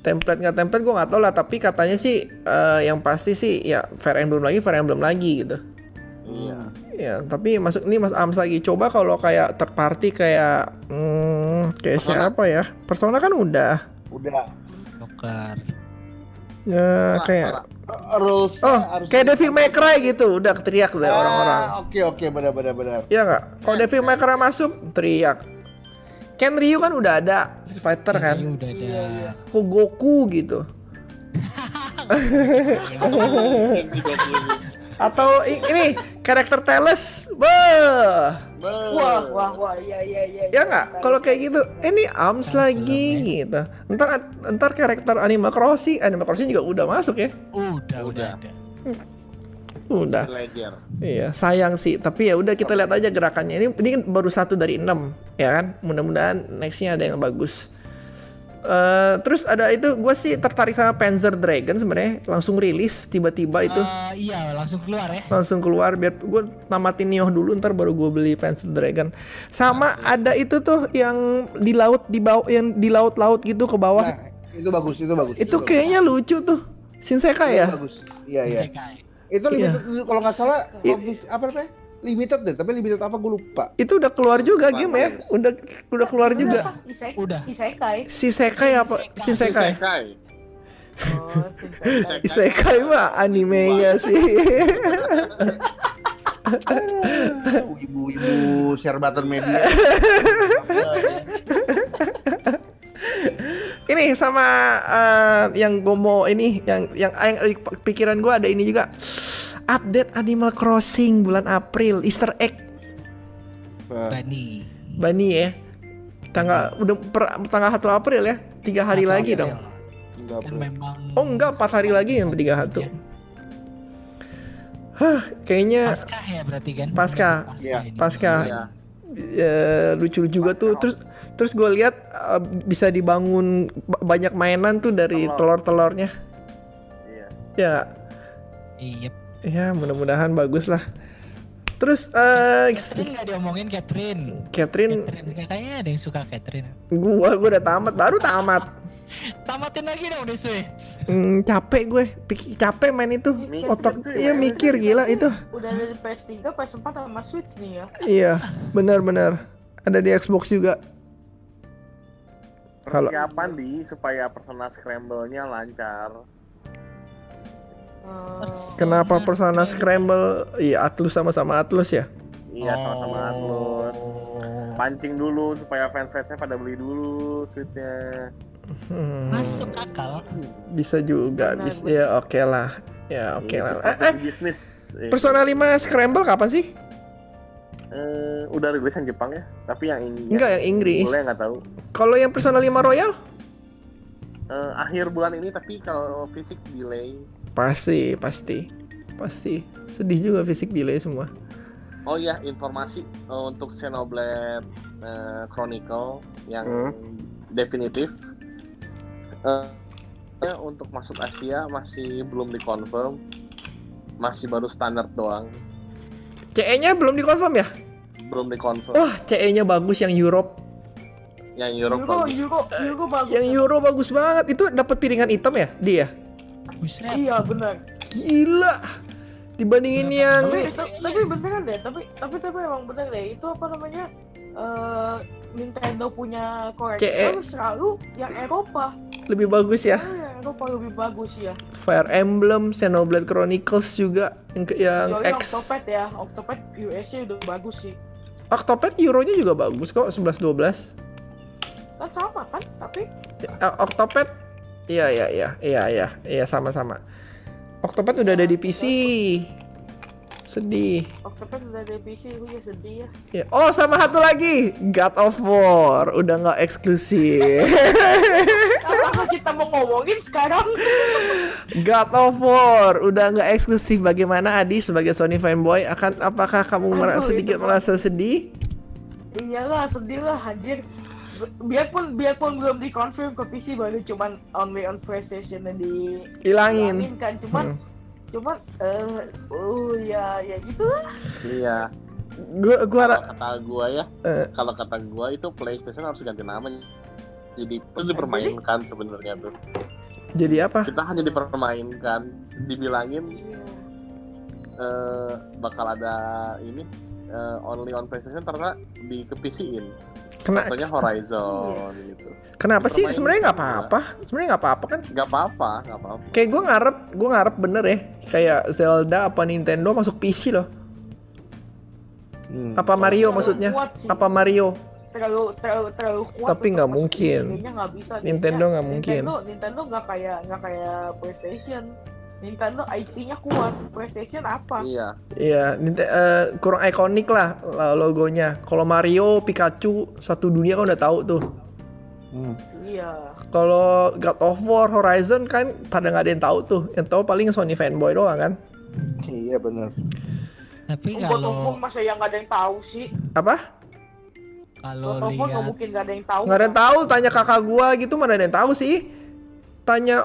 Speaker 2: template nggak template gue nggak tahu lah tapi katanya sih eh, yang pasti sih ya Fire Emblem lagi Fire Emblem lagi gitu
Speaker 6: Iya.
Speaker 2: ya tapi masuk ini Mas Ams lagi coba kalau kayak third party kayak hmm, kayak
Speaker 6: Persona.
Speaker 2: siapa ya Persona kan udah
Speaker 5: Udah.
Speaker 3: Joker.
Speaker 2: ya kayak.
Speaker 5: Uh, rules
Speaker 2: oh kayak Devil May Cry gitu udah teriak deh orang-orang
Speaker 5: Ah, Oke oke benar benar benar.
Speaker 2: Iya nggak? Kalau Devil May Cry masuk teriak. Ken Ryu kan udah ada Street Fighter kan.
Speaker 3: Ini udah ada.
Speaker 2: Kok Goku gitu. Atau ini karakter Teles. Beuh.
Speaker 4: Wah, wah, wah, iya, iya, iya.
Speaker 2: Ya nggak? Kalau kayak gitu, eh, ini Arms lagi gitu. Ntar ntar karakter Animal Crossing, Animal Crossing juga udah masuk ya.
Speaker 3: Udah, udah
Speaker 6: Udah.
Speaker 2: Udah.
Speaker 6: Ledger.
Speaker 2: Iya, sayang sih. Tapi ya udah kita lihat aja gerakannya. Ini ini kan baru satu dari enam, ya kan? Mudah-mudahan nextnya ada yang bagus. Eh, terus ada itu, gue sih tertarik sama Panzer Dragon sebenarnya. Langsung rilis tiba-tiba itu,
Speaker 3: Eh, iya, langsung keluar ya.
Speaker 2: langsung keluar. Biar gue tamatin Nioh dulu, ntar baru gue beli Panzer Dragon. Sama ada itu tuh yang di laut di bawah, yang di laut-laut gitu ke bawah.
Speaker 5: Nah, itu bagus itu bagus.
Speaker 2: itu
Speaker 5: bagus.
Speaker 2: kayaknya lucu tuh. Shinsekai
Speaker 5: Itu
Speaker 2: ya?
Speaker 5: Bagus. Iya iya. Itu
Speaker 2: Iya.
Speaker 5: limited kalau nggak salah
Speaker 2: I-
Speaker 5: office- apa namanya? Limited deh, tapi limited apa gue lupa.
Speaker 2: Itu udah keluar juga game ya? Udah udah keluar juga.
Speaker 4: Isek,
Speaker 3: Udah.
Speaker 4: Isekai.
Speaker 2: Si Sekai apa?
Speaker 6: Isekai.
Speaker 4: Oh, Shinsekai.
Speaker 2: Isekai mah animenya sih.
Speaker 5: Ah, Ibu-ibu share button media.
Speaker 2: ini sama eh, yang gue mau ini yang yang yang pikiran gue ada ini juga update Animal Crossing bulan April Easter egg
Speaker 3: Bani.
Speaker 2: Bani ya tanggal udah per, tanggal 1 April ya tiga hari
Speaker 3: Satu
Speaker 2: lagi
Speaker 3: April.
Speaker 2: dong
Speaker 3: Dan memang
Speaker 2: oh enggak empat hari lagi yang tiga satu
Speaker 3: Iya.
Speaker 2: Hah, kayaknya
Speaker 3: Pasca ya berarti kan?
Speaker 2: Pasca.
Speaker 5: Iya,
Speaker 3: ini.
Speaker 2: pasca
Speaker 6: Iya.
Speaker 2: Ya, lucu juga tuh terus terus gue lihat eh, bisa dibangun ba- banyak mainan tuh dari
Speaker 6: Telur.
Speaker 2: telur-telurnya
Speaker 6: Iya.
Speaker 2: ya
Speaker 3: Iya.
Speaker 2: ya mudah-mudahan bagus lah terus eh
Speaker 3: Catherine nggak diomongin Catherine.
Speaker 2: Catherine
Speaker 3: Catherine kayaknya ada yang suka Catherine.
Speaker 2: gua gua udah tamat baru tamat
Speaker 3: Tamatin lagi dong di Switch.
Speaker 2: Hmm, capek gue Pik- capek main itu
Speaker 6: Mikir
Speaker 2: otak
Speaker 6: tuh
Speaker 2: iya
Speaker 6: ya.
Speaker 2: mikir gila itu
Speaker 4: Udah dari PS3, PS4 sama Switch nih ya.
Speaker 2: iya benar-benar ada di Xbox juga Halo.
Speaker 6: Persiapan di supaya Persona Scramble-nya lancar.
Speaker 4: Eh,
Speaker 2: kenapa Persona Scramble iya Atlus sama-sama Atlus ya
Speaker 6: Iya, sama-sama Atlus. Pancing dulu supaya fans-fansnya pada beli dulu Switch-nya.
Speaker 2: Hmm,
Speaker 3: Masuk akal.
Speaker 2: bisa juga
Speaker 4: Benar,
Speaker 2: bisa ya oke lah ya oke
Speaker 6: Itu
Speaker 2: lah eh, eh,
Speaker 6: bisnis. Eh,
Speaker 2: Persona 5 Scramble kapan sih
Speaker 6: eh, udah rilis yang Jepang ya, tapi yang Inggris.
Speaker 2: enggak yang Inggris
Speaker 6: Boleh nggak tahu.
Speaker 2: kalau yang Persona 5 Royal
Speaker 6: Eh, akhir bulan ini tapi kalau fisik delay.
Speaker 2: pasti pasti pasti sedih juga fisik delay semua
Speaker 6: Oh iya, informasi untuk Xenoblade eh, Chronicle yang
Speaker 5: Hmm.
Speaker 6: definitif. Eh, ya, untuk masuk Asia masih belum dikonfirm, masih baru standar doang,
Speaker 2: CE-nya belum dikonfirm ya
Speaker 6: belum dikonfirm.
Speaker 2: wah CE-nya bagus yang Europe
Speaker 6: Yang Europe
Speaker 4: Euro,
Speaker 6: bagus.
Speaker 4: Euro, Euro bagus.
Speaker 2: yang Euro bagus banget itu dapat piringan hitam ya dia
Speaker 3: Buset.
Speaker 4: Iya benar.
Speaker 2: gila dibandingin yang
Speaker 4: Tapi ta- tapi beneran deh, tapi tapi tapi emang bener deh. Itu apa namanya? eh Nintendo punya korektor selalu yang Eropa.
Speaker 2: Lebih bagus ya
Speaker 4: Selalu yang Eropa lebih bagus ya.
Speaker 2: Fire Emblem, Xenoblade Chronicles juga yang, yang
Speaker 4: Kecuali
Speaker 2: X.
Speaker 4: Octopad ya, Octopad US-nya udah bagus sih.
Speaker 2: Octopad Euro-nya juga bagus kok 11 12.
Speaker 4: Kan sama kan? Tapi
Speaker 2: Eh, Octopad Iya iya iya iya iya iya sama-sama. Octopad udah ada di PC. Sedih.
Speaker 4: Octopad udah ada PC, gue ya sedih ya.
Speaker 2: Oh sama satu lagi God of War udah nggak eksklusif.
Speaker 4: Apakah kita mau ngomongin sekarang?
Speaker 2: God of War udah nggak eksklusif. Bagaimana Adi sebagai Sony fanboy akan apakah kamu
Speaker 4: Aduh,
Speaker 2: merasa
Speaker 4: itu
Speaker 2: sedikit
Speaker 4: mah.
Speaker 2: merasa sedih?
Speaker 4: Iyalah sedih lah anjir. biarpun biarpun belum dikonfirm ke PC baru cuman only on PlayStation dan di
Speaker 2: Hilangin.
Speaker 4: kan cuman
Speaker 2: Hmm.
Speaker 4: Cuman eh oh ya ya gitu lah
Speaker 6: Iya.
Speaker 2: Gua gua
Speaker 6: Kalau
Speaker 2: ra-
Speaker 6: kata gua ya,
Speaker 2: Eh.
Speaker 6: kalau kata gua itu PlayStation harus ganti namanya. Jadi itu dipermainkan sebenarnya tuh.
Speaker 2: jadi apa?
Speaker 6: Kita hanya dipermainkan, dibilangin eh, bakal ada ini eh, only on PlayStation ternyata di ke PC-in.
Speaker 2: Kena
Speaker 6: Contohnya Horizon gitu.
Speaker 2: kenapa sih sebenarnya nggak
Speaker 6: juga.
Speaker 2: apa-apa? Sebenarnya nggak apa-apa kan?
Speaker 6: Gak apa-apa, gak apa-apa.
Speaker 2: Kayak gue ngarep, gue ngarep bener ya. Kayak Zelda apa Nintendo masuk PC loh.
Speaker 5: Hmm.
Speaker 2: Apa Mario
Speaker 4: Terlalu
Speaker 2: maksudnya? Apa Mario?
Speaker 4: terlalu terlalu terlalu kuat
Speaker 2: Tapi nggak mungkin.
Speaker 4: Kayaknya nggak bisa
Speaker 2: Nintendo nggak mungkin.
Speaker 4: Nintendo Nintendo nggak kayak nggak kayak PlayStation Nintendo IP-nya kuat PlayStation apa
Speaker 6: Iya.
Speaker 2: Iya, Ninte- eh, kurang ikonik lah lah logonya. Kalau Mario, Pikachu, satu dunia kan udah tahu tuh.
Speaker 5: Hmm.
Speaker 4: iya
Speaker 2: Kalau God of War, Horizon kan pada nggak ada yang tahu tuh. Yang tahu paling Sony fanboy doang kan.
Speaker 5: Iya benar.
Speaker 3: Tapi
Speaker 4: God of War
Speaker 3: kalau
Speaker 4: masa yang nggak ada yang tahu sih
Speaker 2: Apa?
Speaker 3: kalau
Speaker 4: God of War nggak
Speaker 3: lihat
Speaker 4: mungkin nggak ada yang tahu
Speaker 2: Nggak ada yang tahu. Tanya kakak gua gitu mana ada yang tahu sih. Tanya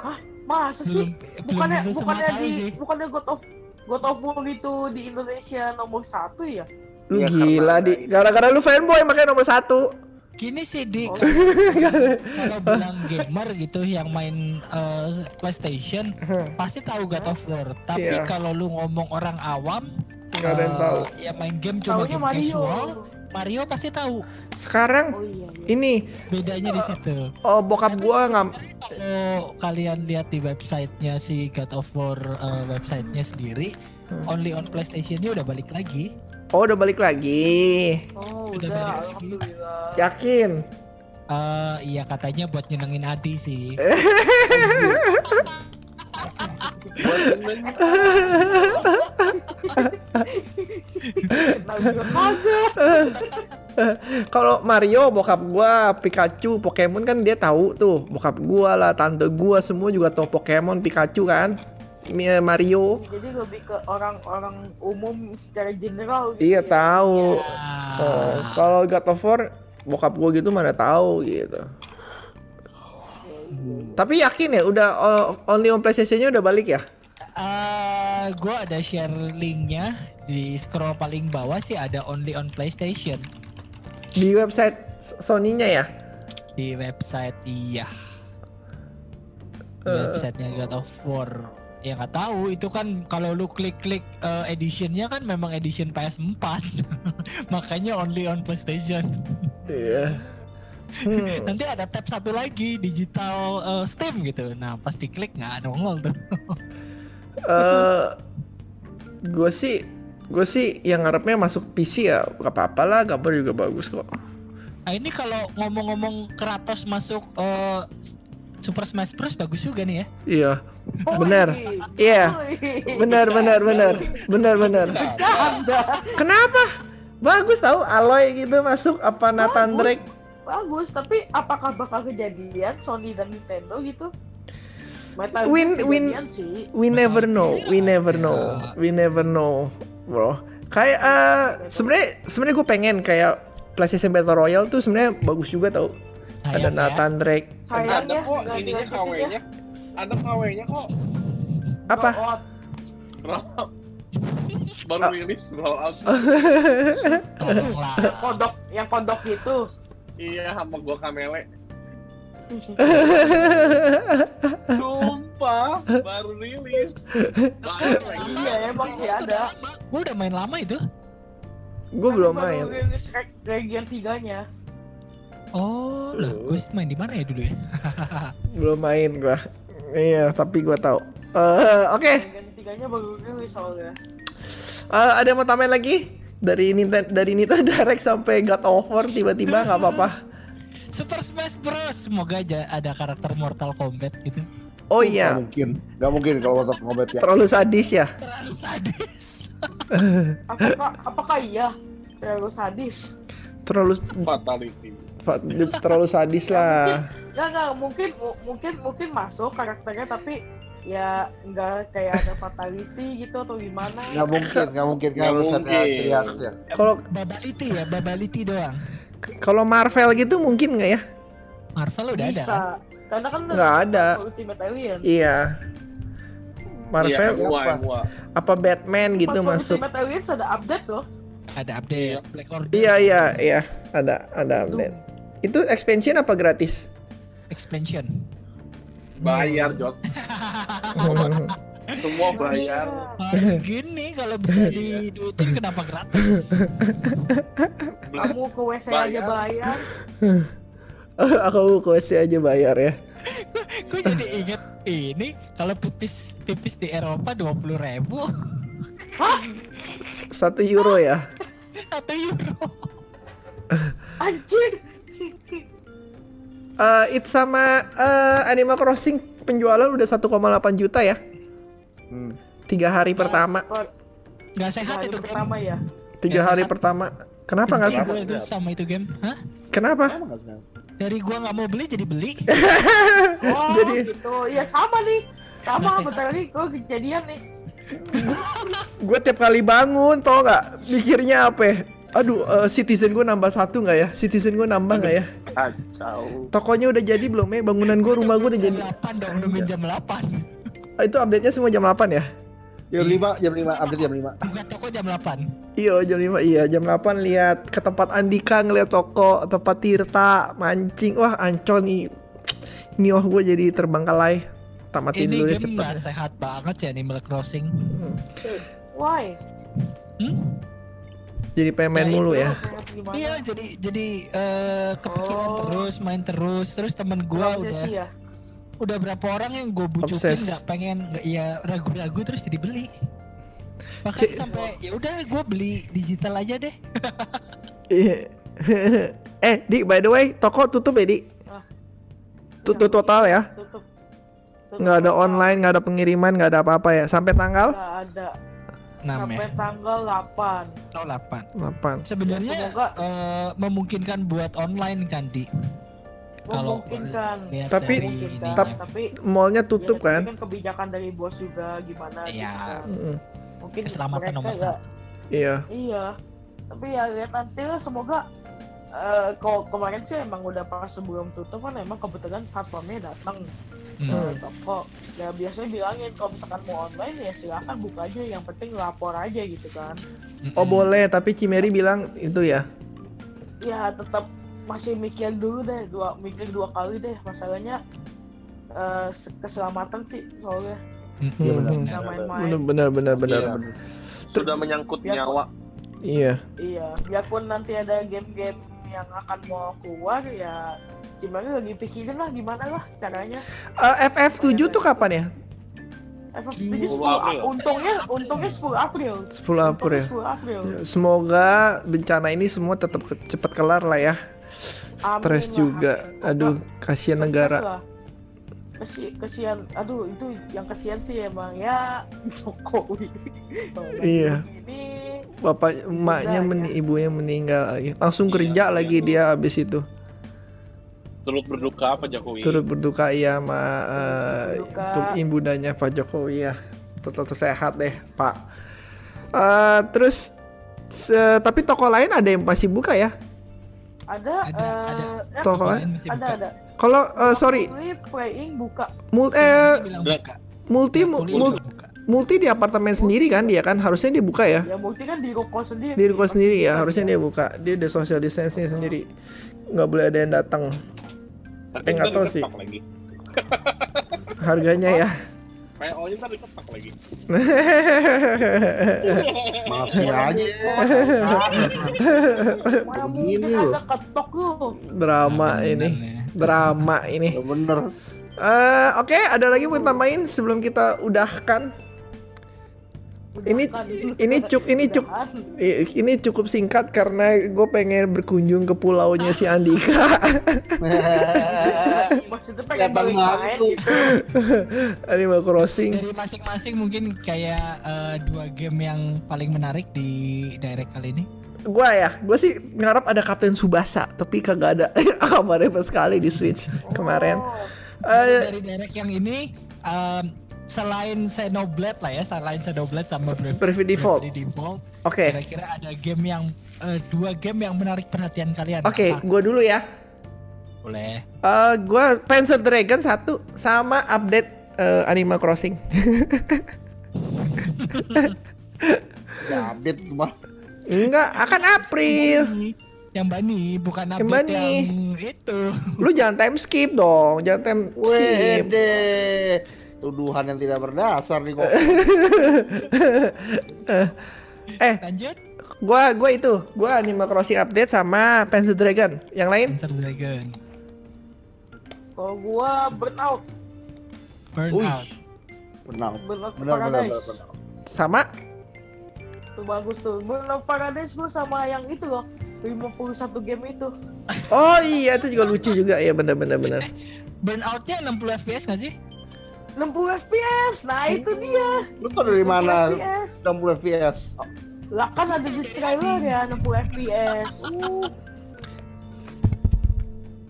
Speaker 4: masa
Speaker 3: belum
Speaker 4: sih
Speaker 3: belum
Speaker 4: bukannya
Speaker 3: semua
Speaker 4: bukannya di
Speaker 3: sih.
Speaker 4: bukannya God of God of War itu di Indonesia nomor satu ya
Speaker 2: lu
Speaker 6: Iya,
Speaker 2: gila
Speaker 6: karena
Speaker 2: di gara-gara lu fanboy makanya nomor satu.
Speaker 3: Gini sih di
Speaker 4: Oh.
Speaker 3: kalau bilang gamer gitu yang main eh, PlayStation pasti tahu God of War. Tapi
Speaker 2: Iya.
Speaker 3: kalau lu ngomong orang awam
Speaker 2: Nggak ada yang
Speaker 3: eh,
Speaker 2: tahu.
Speaker 3: yang main game cuma
Speaker 4: Taunya
Speaker 3: game
Speaker 4: Mario
Speaker 3: casual, Mario pasti tahu.
Speaker 2: Sekarang
Speaker 4: oh iya, iya.
Speaker 2: ini
Speaker 3: Bedanya di situ.
Speaker 2: oh bokap gua nggak
Speaker 3: Kalau kalian lihat di websitenya si God of War eh, websitenya sendiri,
Speaker 2: Hmm.
Speaker 3: only on PlayStation-nya udah balik lagi.
Speaker 2: Oh udah balik lagi.
Speaker 4: oh
Speaker 3: Udah
Speaker 4: udah
Speaker 3: balik lagi.
Speaker 4: alhamdulillah
Speaker 2: Yakin?
Speaker 3: Eh iya katanya buat nyenengin Adi sih.
Speaker 2: Kalau Mario bokap gua, Pikachu, Pokemon kan dia tahu tuh. Bokap gua lah, tante gua semua juga tahu Pokemon, Pikachu kan. Mi- Mario.
Speaker 4: jadi lebih ke orang-orang umum secara general gitu
Speaker 2: Iya
Speaker 4: ya.
Speaker 2: tahu.
Speaker 3: Ah,
Speaker 2: Oh, kalau God of War bokap gua gitu mana tahu gitu. Tapi yakin ya udah only on PlayStation-nya udah balik ya?
Speaker 3: Eh, gua ada share linknya di scroll paling bawah sih ada only on PlayStation
Speaker 2: Di website Sony-nya ya?
Speaker 3: di website iya
Speaker 2: Eh.
Speaker 3: websitenya God of War ya nggak tahu itu kan kalau lu klik-klik eh, editionnya kan memang edition PS4 makanya only on PlayStation
Speaker 2: Iya. Hmm.
Speaker 3: nanti ada tab satu lagi digital eh, Steam gitu. Nah pas diklik nggak nongol tuh.
Speaker 2: Eh gue sih gue sih yang ngarepnya masuk PC ya gak apa-apa lah gambar juga bagus kok.
Speaker 3: Nah ini kalau ngomong-ngomong Kratos masuk eh, Super Smash Bros. bagus juga nih ya.
Speaker 2: iya.
Speaker 4: Oh,
Speaker 2: benar.
Speaker 4: Iya. Wih.
Speaker 2: benar benar benar. Benar benar. Kenapa? Bagus tahu Aloy gitu masuk apa Nathan. Drake
Speaker 4: bagus tapi apakah bakal kejadian Sony dan Nintendo gitu Metal
Speaker 2: Win- win-
Speaker 4: sih
Speaker 2: we never know we never know we never know bro kayak eh sebenarnya sebenarnya gue pengen kayak PlayStation Battle Royale tuh sebenarnya bagus juga tau ada
Speaker 3: ya.
Speaker 2: Nathan Drake
Speaker 4: sayang
Speaker 6: ada
Speaker 4: ya
Speaker 6: kok ininya
Speaker 4: dilanjutin ya.
Speaker 6: KW-nya. Ada KW-nya kok.
Speaker 2: apa
Speaker 4: Oh,
Speaker 6: Roll- Baru rilis roll out.
Speaker 3: Tolonglah.
Speaker 4: yang kodok yang kodok itu
Speaker 6: Iya, sama gua kamele. Sumpah, baru rilis. Bayar lagi.
Speaker 4: iya emang sih ada
Speaker 3: Gue udah main lama itu.
Speaker 2: gue belum
Speaker 4: Baru
Speaker 2: main
Speaker 4: rilis reg- region 3 nya
Speaker 3: Oh, lah gue main di mana ya dulu ya?
Speaker 2: belum main gua iya tapi gua tahu Eh, oke
Speaker 4: region 3 nya baru rilis soalnya
Speaker 2: Eh, ada yang mau tambahin lagi dari Nintendo dari Nintendo Direct sampai God of War tiba-tiba nggak apa-apa
Speaker 3: Super Smash Bros. Semoga aja ada karakter Mortal Kombat gitu.
Speaker 2: oh
Speaker 5: Gak
Speaker 2: iya
Speaker 5: mungkin, gak mungkin kalau Mortal Kombat ya.
Speaker 2: terlalu sadis ya
Speaker 3: Terlalu sadis.
Speaker 4: apakah apakah iya terlalu sadis
Speaker 2: terlalu
Speaker 6: Fatality.
Speaker 2: fa- terlalu sadis lah
Speaker 4: nggak nggak mungkin mu- mungkin mungkin masuk karakternya tapi ya nggak kayak ada fatality gitu atau gimana
Speaker 5: Gak mungkin, gak mungkin
Speaker 6: Nggak
Speaker 5: kalau harus ada ciri khasnya.
Speaker 2: kalau
Speaker 3: Babaliti ya, babaliti doang.
Speaker 2: Kalau Marvel gitu mungkin nggak ya?
Speaker 3: Marvel udah ada
Speaker 4: Bisa.
Speaker 3: kan?
Speaker 4: Karena kan
Speaker 2: Nggak ada.
Speaker 4: Ultimate Alien.
Speaker 2: Iya. Marvel
Speaker 6: Iya, gua,
Speaker 5: apa?
Speaker 6: gua.
Speaker 2: apa Batman gitu
Speaker 4: Marvel
Speaker 2: masuk?
Speaker 4: Ultimate Alien ada update loh.
Speaker 3: Ada update Black Order
Speaker 2: Iya iya iya ada ada update. Itu expansion apa gratis?
Speaker 3: expansion.
Speaker 6: Bayar, Jot. Semua bayar.
Speaker 3: Gini kalau bisa diduitin kenapa gratis?
Speaker 4: Kamu ke WC aja
Speaker 6: Bayar.
Speaker 2: Aku kuasi aja bayar ya.
Speaker 3: Gue jadi inget ini kalau pipis pipis di Eropa dua puluh ribu
Speaker 2: Satu euro ya.
Speaker 3: satu euro.
Speaker 4: Anjing.
Speaker 2: Eh itu sama eh, Animal Crossing penjualan udah 1,8 juta ya.
Speaker 5: Hmm.
Speaker 2: Tiga hari pertama.
Speaker 4: Oh,
Speaker 3: Nggak sehat itu game.
Speaker 4: pertama ya.
Speaker 2: Tiga hari
Speaker 3: sehat.
Speaker 2: pertama. Kenapa nggak
Speaker 3: gue itu sama itu game. Hah?
Speaker 2: Kenapa?
Speaker 3: Dari gua nggak mau beli jadi beli.
Speaker 4: Oh
Speaker 2: Jadi-
Speaker 4: gitu. Ya sama nih. Sama
Speaker 3: sehat.
Speaker 4: bentar lagi gue kejadian nih.
Speaker 2: Gue tiap kali bangun tau nggak mikirnya apa? Ya? Aduh, eh, citizen gue nambah satu nggak ya? Citizen gue nambah nggak ya?
Speaker 6: Kacau.
Speaker 2: Tokonya udah jadi belum ya? Bangunan gue, rumah gue udah
Speaker 3: jam
Speaker 2: jadi.
Speaker 3: 8 dong nungguin jam 8.
Speaker 2: Ah, itu update-nya semua jam 8 ya?
Speaker 5: Jam 5, jam 5, update jam 5.
Speaker 3: Buka toko jam 8.
Speaker 2: Iya jam 5 iya jam 8 lihat ke tempat Andika ngeliat toko tempat Tirta mancing wah ancol nih ini wah gue jadi terbangkalai tamatin
Speaker 3: Ini
Speaker 2: dulu deh
Speaker 3: game
Speaker 2: cepet
Speaker 3: nggak sehat banget sih Animal Crossing.
Speaker 4: Why?
Speaker 3: Hmm?
Speaker 2: Jadi pengen main
Speaker 3: Ya,
Speaker 2: mulu
Speaker 3: itu.
Speaker 2: ya?
Speaker 3: Iya jadi jadi eh, kepikiran
Speaker 4: Oh.
Speaker 3: terus main terus terus temen gua udah
Speaker 4: ya?
Speaker 3: udah berapa orang yang gue bujukin nggak pengen nggak ya ragu-ragu terus jadi beli bahkan sampai ya udah gue beli digital aja deh
Speaker 2: Iya. eh di by the way toko tutup ya di
Speaker 4: Ah.
Speaker 2: tutup total ya
Speaker 4: Tutup.
Speaker 2: Nggak ada online nggak ada pengiriman nggak ada apa-apa ya sampai tanggal
Speaker 4: Nggak ada.
Speaker 3: Enam
Speaker 4: Sampai
Speaker 3: ya
Speaker 4: tanggal 8.
Speaker 3: 08
Speaker 2: 8
Speaker 3: sebenarnya
Speaker 4: Semoga-
Speaker 3: eh, memungkinkan buat online kan di kalau
Speaker 4: Memungkinkan.
Speaker 3: lihat
Speaker 2: Tapi-
Speaker 4: Memungkinkan,
Speaker 3: ininya.
Speaker 4: tapi
Speaker 2: mallnya
Speaker 4: ya,
Speaker 2: tutup
Speaker 4: tapi
Speaker 2: kan
Speaker 4: kan kebijakan dari bos juga gimana gitu
Speaker 3: Iya.
Speaker 4: kan.
Speaker 2: Mm,
Speaker 4: Mungkin
Speaker 3: keselamatan nomor
Speaker 4: nggak-
Speaker 3: satu
Speaker 2: iya
Speaker 4: Iya. Tapi ya lihat nanti lah semoga eh kalau kemarin sih emang udah pas sebelum tutup kan emang kebetulan satpamnya datang
Speaker 3: Hmm.
Speaker 4: ke toko. Ya biasanya bilangin kalau misalkan mau online ya silakan buka aja yang penting lapor aja gitu kan.
Speaker 2: oh
Speaker 3: Mm-mm.
Speaker 2: boleh tapi Cimeri bilang itu ya
Speaker 4: Ya tetap masih mikir dulu deh dua mikir dua kali deh masalahnya eh keselamatan sih soalnya
Speaker 3: Mm-mm,
Speaker 2: Iya,
Speaker 3: benar.
Speaker 2: bener bener bener
Speaker 6: Iya.
Speaker 2: bener
Speaker 6: Sudah menyangkut
Speaker 4: Biar-
Speaker 6: nyawa.
Speaker 2: iya
Speaker 4: Iya, biarpun nanti ada game-game yang akan mau keluar ya gimana lagi pikirin lah gimana lah caranya.
Speaker 2: Eh, FF7 tuh kapan ya
Speaker 4: FF7
Speaker 6: 10
Speaker 4: 10
Speaker 6: April.
Speaker 4: untungnya untungnya 10 April.
Speaker 2: 10 April
Speaker 4: Untungnya 10 April.
Speaker 2: Ya, Semoga bencana ini semua tetap ke- cepat kelar lah ya. Stres juga.
Speaker 4: amin.
Speaker 2: Aduh, kasihan negara.
Speaker 4: Kesi kesian, aduh itu yang kesian sih emang ya Jokowi.
Speaker 2: Iya.
Speaker 4: begini,
Speaker 2: Bapak emaknya
Speaker 4: ya.
Speaker 2: meni- ibunya meninggal lagi. Langsung
Speaker 6: Iya,
Speaker 2: kerja
Speaker 6: iya.
Speaker 2: lagi dia habis itu.
Speaker 6: Turut berduka apa Jokowi?
Speaker 2: Turut berduka iya sama eh,
Speaker 4: Berduka.
Speaker 2: untuk ibundanya Pak Jokowi ya. Tetap sehat deh, Pak. Eh, terus se- tapi toko lain ada yang masih buka ya?
Speaker 4: ada
Speaker 3: Ada, ada.
Speaker 4: eh, ya,
Speaker 2: Toko lain?
Speaker 3: Lain masih
Speaker 4: ada
Speaker 3: buka.
Speaker 4: ada.
Speaker 2: Kalau eh, sorry,
Speaker 4: playing buka.
Speaker 2: mul-
Speaker 3: Dia
Speaker 2: eh,
Speaker 3: buka.
Speaker 2: multi
Speaker 3: Kuliah
Speaker 2: mul-
Speaker 3: juga buka.
Speaker 2: multi di apartemen sendiri kan dia kan harusnya dia buka ya?
Speaker 4: Ya bukti kan di ruko sendiri.
Speaker 2: di ruko sendiri ya
Speaker 4: Pasti
Speaker 2: harusnya dia buka dia udah social distancing sendiri nggak boleh ada yang datang
Speaker 6: Tapi
Speaker 2: nggak tahu sih.
Speaker 6: lagi.
Speaker 2: harganya ya
Speaker 6: PO-nya ntar diketok lagi.
Speaker 5: Masih aja. Begini loh.
Speaker 4: ada ketok lu.
Speaker 2: drama
Speaker 3: Nah,
Speaker 2: ini
Speaker 3: ya.
Speaker 2: drama ini
Speaker 5: bener.
Speaker 2: Eh, oke ada lagi mau tambahin sebelum kita udahkan Ini- ini cuk- ini cuk- ini cukup singkat karena gue pengen berkunjung ke pulaunya si Andika.
Speaker 4: Maksudnya pengen main gitu.
Speaker 2: Animal Crossing.
Speaker 3: Dari masing-masing mungkin kayak eh, dua game yang paling menarik di direct kali ini.
Speaker 2: gue ya gue sih ngarep ada Kapten Subasa tapi kagak ada kabarnya pas sekali di Switch kemarin.
Speaker 4: Oh,
Speaker 2: Eh,
Speaker 3: dari direct yang ini em, selain Xenoblade lah ya, selain Xenoblade sama Bravely
Speaker 2: Bravely Default.
Speaker 3: Bravely Default,
Speaker 2: Oke.
Speaker 3: Kira-kira ada game yang eh, dua game yang menarik perhatian kalian.
Speaker 2: Oke,
Speaker 3: Apa?
Speaker 2: gua dulu ya.
Speaker 3: Boleh.
Speaker 2: Eh, gua Panzer Dragon satu sama update eh, Animal Crossing.
Speaker 5: Ya, update itu mah.
Speaker 2: Enggak, akan April.
Speaker 3: Yang Bani, bukan
Speaker 2: Yang
Speaker 3: update
Speaker 2: Bani.
Speaker 3: yang itu.
Speaker 2: Lu jangan time skip dong, jangan time skip.
Speaker 5: Wede. Tuduhan yang tidak berdasar nih kok.
Speaker 2: Eh,
Speaker 3: Lanjut.
Speaker 2: gua gua itu, gua Animal Crossing update sama Panzer Dragon. Yang lain?
Speaker 3: Panzer Dragon.
Speaker 4: Kalau gua burnout.
Speaker 3: Burnout.
Speaker 5: Benar.
Speaker 4: burnout
Speaker 5: Benar benar benar.
Speaker 4: paradise.
Speaker 5: benar.
Speaker 2: Sama
Speaker 4: Tuh bagus tuh. Burnout paradise gua sama yang itu loh. 51 game itu.
Speaker 2: Oh iya itu juga lucu juga ya bener bener bener.
Speaker 3: Burnoutnya 60 FPS nggak sih?
Speaker 4: 60 FPS. Nah, itu dia.
Speaker 5: Lu tau dari mana
Speaker 4: 60 FPS.
Speaker 5: 60 FPS?
Speaker 4: Lah kan ada di trailer ya 60 FPS. Uh,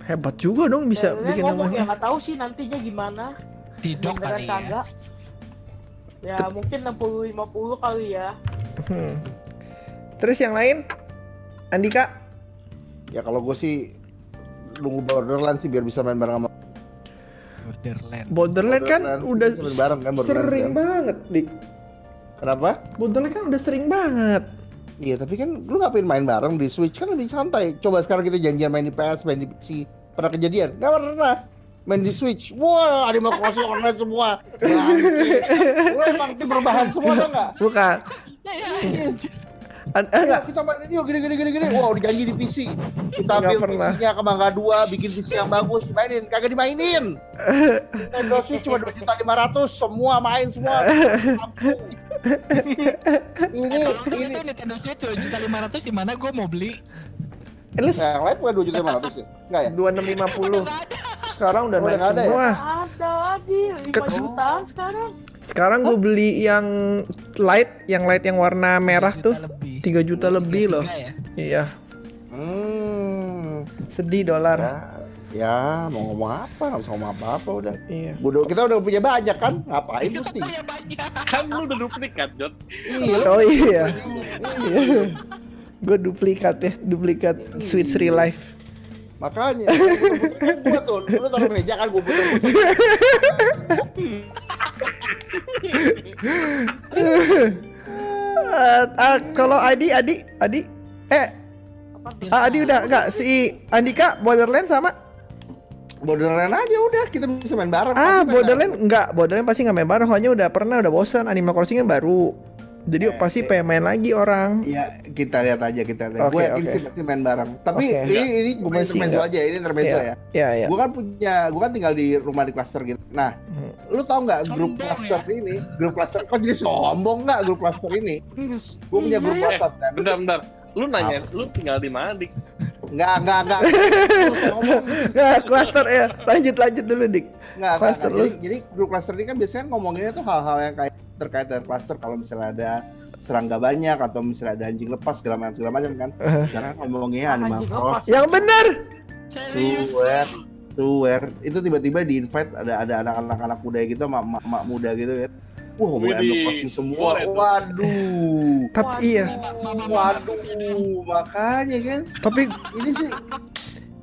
Speaker 2: Hebat juga dong bisa
Speaker 4: trailernya
Speaker 2: bikin
Speaker 4: ngomong ya
Speaker 2: namanya.
Speaker 4: nggak tahu sih nantinya gimana.
Speaker 3: Tidok
Speaker 4: Beneran
Speaker 3: kali ya.
Speaker 4: Ya mungkin 60 50 kali ya.
Speaker 2: Hmm. Terus yang lain? Andika?
Speaker 5: Ya kalau gue sih nunggu Borderlands sih biar bisa main bareng sama
Speaker 3: Borderland.
Speaker 2: Borderland kan
Speaker 5: Borderlands
Speaker 2: udah
Speaker 5: bareng kan Borderlands
Speaker 2: sering
Speaker 5: kan.
Speaker 2: banget, Dik.
Speaker 5: Kenapa?
Speaker 2: Borderland kan udah sering banget.
Speaker 5: Iya tapi kan lu ngapain main bareng di Switch kan lebih santai. Coba sekarang kita janjian main di PS, main di PC. Pernah kejadian? Gak pernah. Main di Switch, wah Animal Crossing online semua. Lu emang tim berbahan semua tau nggak?
Speaker 2: Bukan.
Speaker 3: Ya, ya.
Speaker 2: An- eh,
Speaker 5: Ayo
Speaker 2: enggak.
Speaker 5: kita main ini yuk gini gini gini gini. Wow dijanji di PC. Kita ambil. PC-nya ke Mangga 2, bikin PC yang bagus, dimainin. Kagak dimainin. Nintendo Switch cuma 2 juta 500, semua main semua. Kampung. ini
Speaker 3: Kalau
Speaker 5: ini
Speaker 3: itu Nintendo Switch 2 juta 500 di mana gue mau beli?
Speaker 2: Eh,
Speaker 5: Nah, yang lain bukan 2 juta 500 ya? Enggak ya?
Speaker 2: 2650.
Speaker 3: Nggak ada.
Speaker 2: Sekarang udah
Speaker 5: Oh,
Speaker 2: naik
Speaker 5: udah ada ya?
Speaker 2: semua.
Speaker 4: Ada lagi 5
Speaker 2: Ke-
Speaker 4: jutaan sekarang.
Speaker 2: Sekarang gue beli yang light, yang light yang warna merah
Speaker 3: Juta
Speaker 2: tuh
Speaker 3: lebih.
Speaker 2: 3 juta lebih loh.
Speaker 3: Tiga ya?
Speaker 2: Iya,
Speaker 5: Hmm.
Speaker 2: sedih dolar.
Speaker 5: Ya, ya mau ngomong apa? Nggak bisa ngomong apa-apa udah.
Speaker 2: Iya.
Speaker 5: Udah kita udah punya banyak kan? Ngapain mesti?
Speaker 3: Oh ya banyak.
Speaker 6: Kan lu udah duplikat, Jot.
Speaker 5: Iya, lu
Speaker 2: Oh iya. gue duplikat ya, duplikat Sweet Real Life.
Speaker 5: Makanya kan gua tuh, lu taruh meja kan gua butuh.
Speaker 2: Eh, ah, kalau Adi, Adi, Adi, eh, ah, Adi udah enggak si Andika Borderland sama?
Speaker 5: Borderland aja udah kita bisa main bareng.
Speaker 2: Ah, Borderland enggak, Borderland pasti nggak main bareng, soalnya udah pernah, udah bosan. Animal Crossing kan baru, jadi
Speaker 5: Eh,
Speaker 2: pasti
Speaker 5: eh.
Speaker 2: pengen main lagi orang.
Speaker 5: Iya, kita lihat aja kita lihat.
Speaker 2: Oke,
Speaker 5: gue yakin
Speaker 2: oke.
Speaker 5: sih pasti main bareng. Tapi
Speaker 2: Oke.
Speaker 5: ini ini cuma intermezzo
Speaker 2: enggak.
Speaker 5: aja, ini intermezzo ya.
Speaker 2: Iya, iya.
Speaker 5: Gue kan punya, gue kan tinggal di rumah di klaster gitu. Nah,
Speaker 2: Hmm.
Speaker 5: lu tau nggak grup
Speaker 3: Sombong
Speaker 5: klaster ini? Grup klaster, kok jadi sombong nggak grup klaster ini? Gue punya grup
Speaker 4: Iya.
Speaker 5: WhatsApp kan.
Speaker 6: Bentar, bentar. Lu nanya,
Speaker 5: Apa
Speaker 6: lu tinggal di mana, Dik?
Speaker 5: Nggak, nggak, nggak.
Speaker 2: Nggak, cluster ya. Lanjut, lanjut dulu, Dik.
Speaker 5: Nggak,
Speaker 2: Cluster
Speaker 5: nggak.
Speaker 2: lu.
Speaker 5: Jadi, jadi grup klaster ini kan biasanya ngomonginnya tuh hal-hal yang kayak terkait dengan klaster. Kalau misalnya ada serangga banyak atau misalnya ada anjing lepas segala macam segala macam kan. Sekarang ngomongnya Animal Crossing.
Speaker 4: lepas.
Speaker 2: Yang bener.
Speaker 3: Serius.
Speaker 5: Tuwer, tuwer. Itu tiba-tiba di invite ada ada anak-anak anak muda gitu, mak mak, mak muda gitu ya. Wah, semua. Waduh.
Speaker 2: Tapi iya,
Speaker 5: Waduh, makanya kan.
Speaker 2: tapi
Speaker 5: Ini sih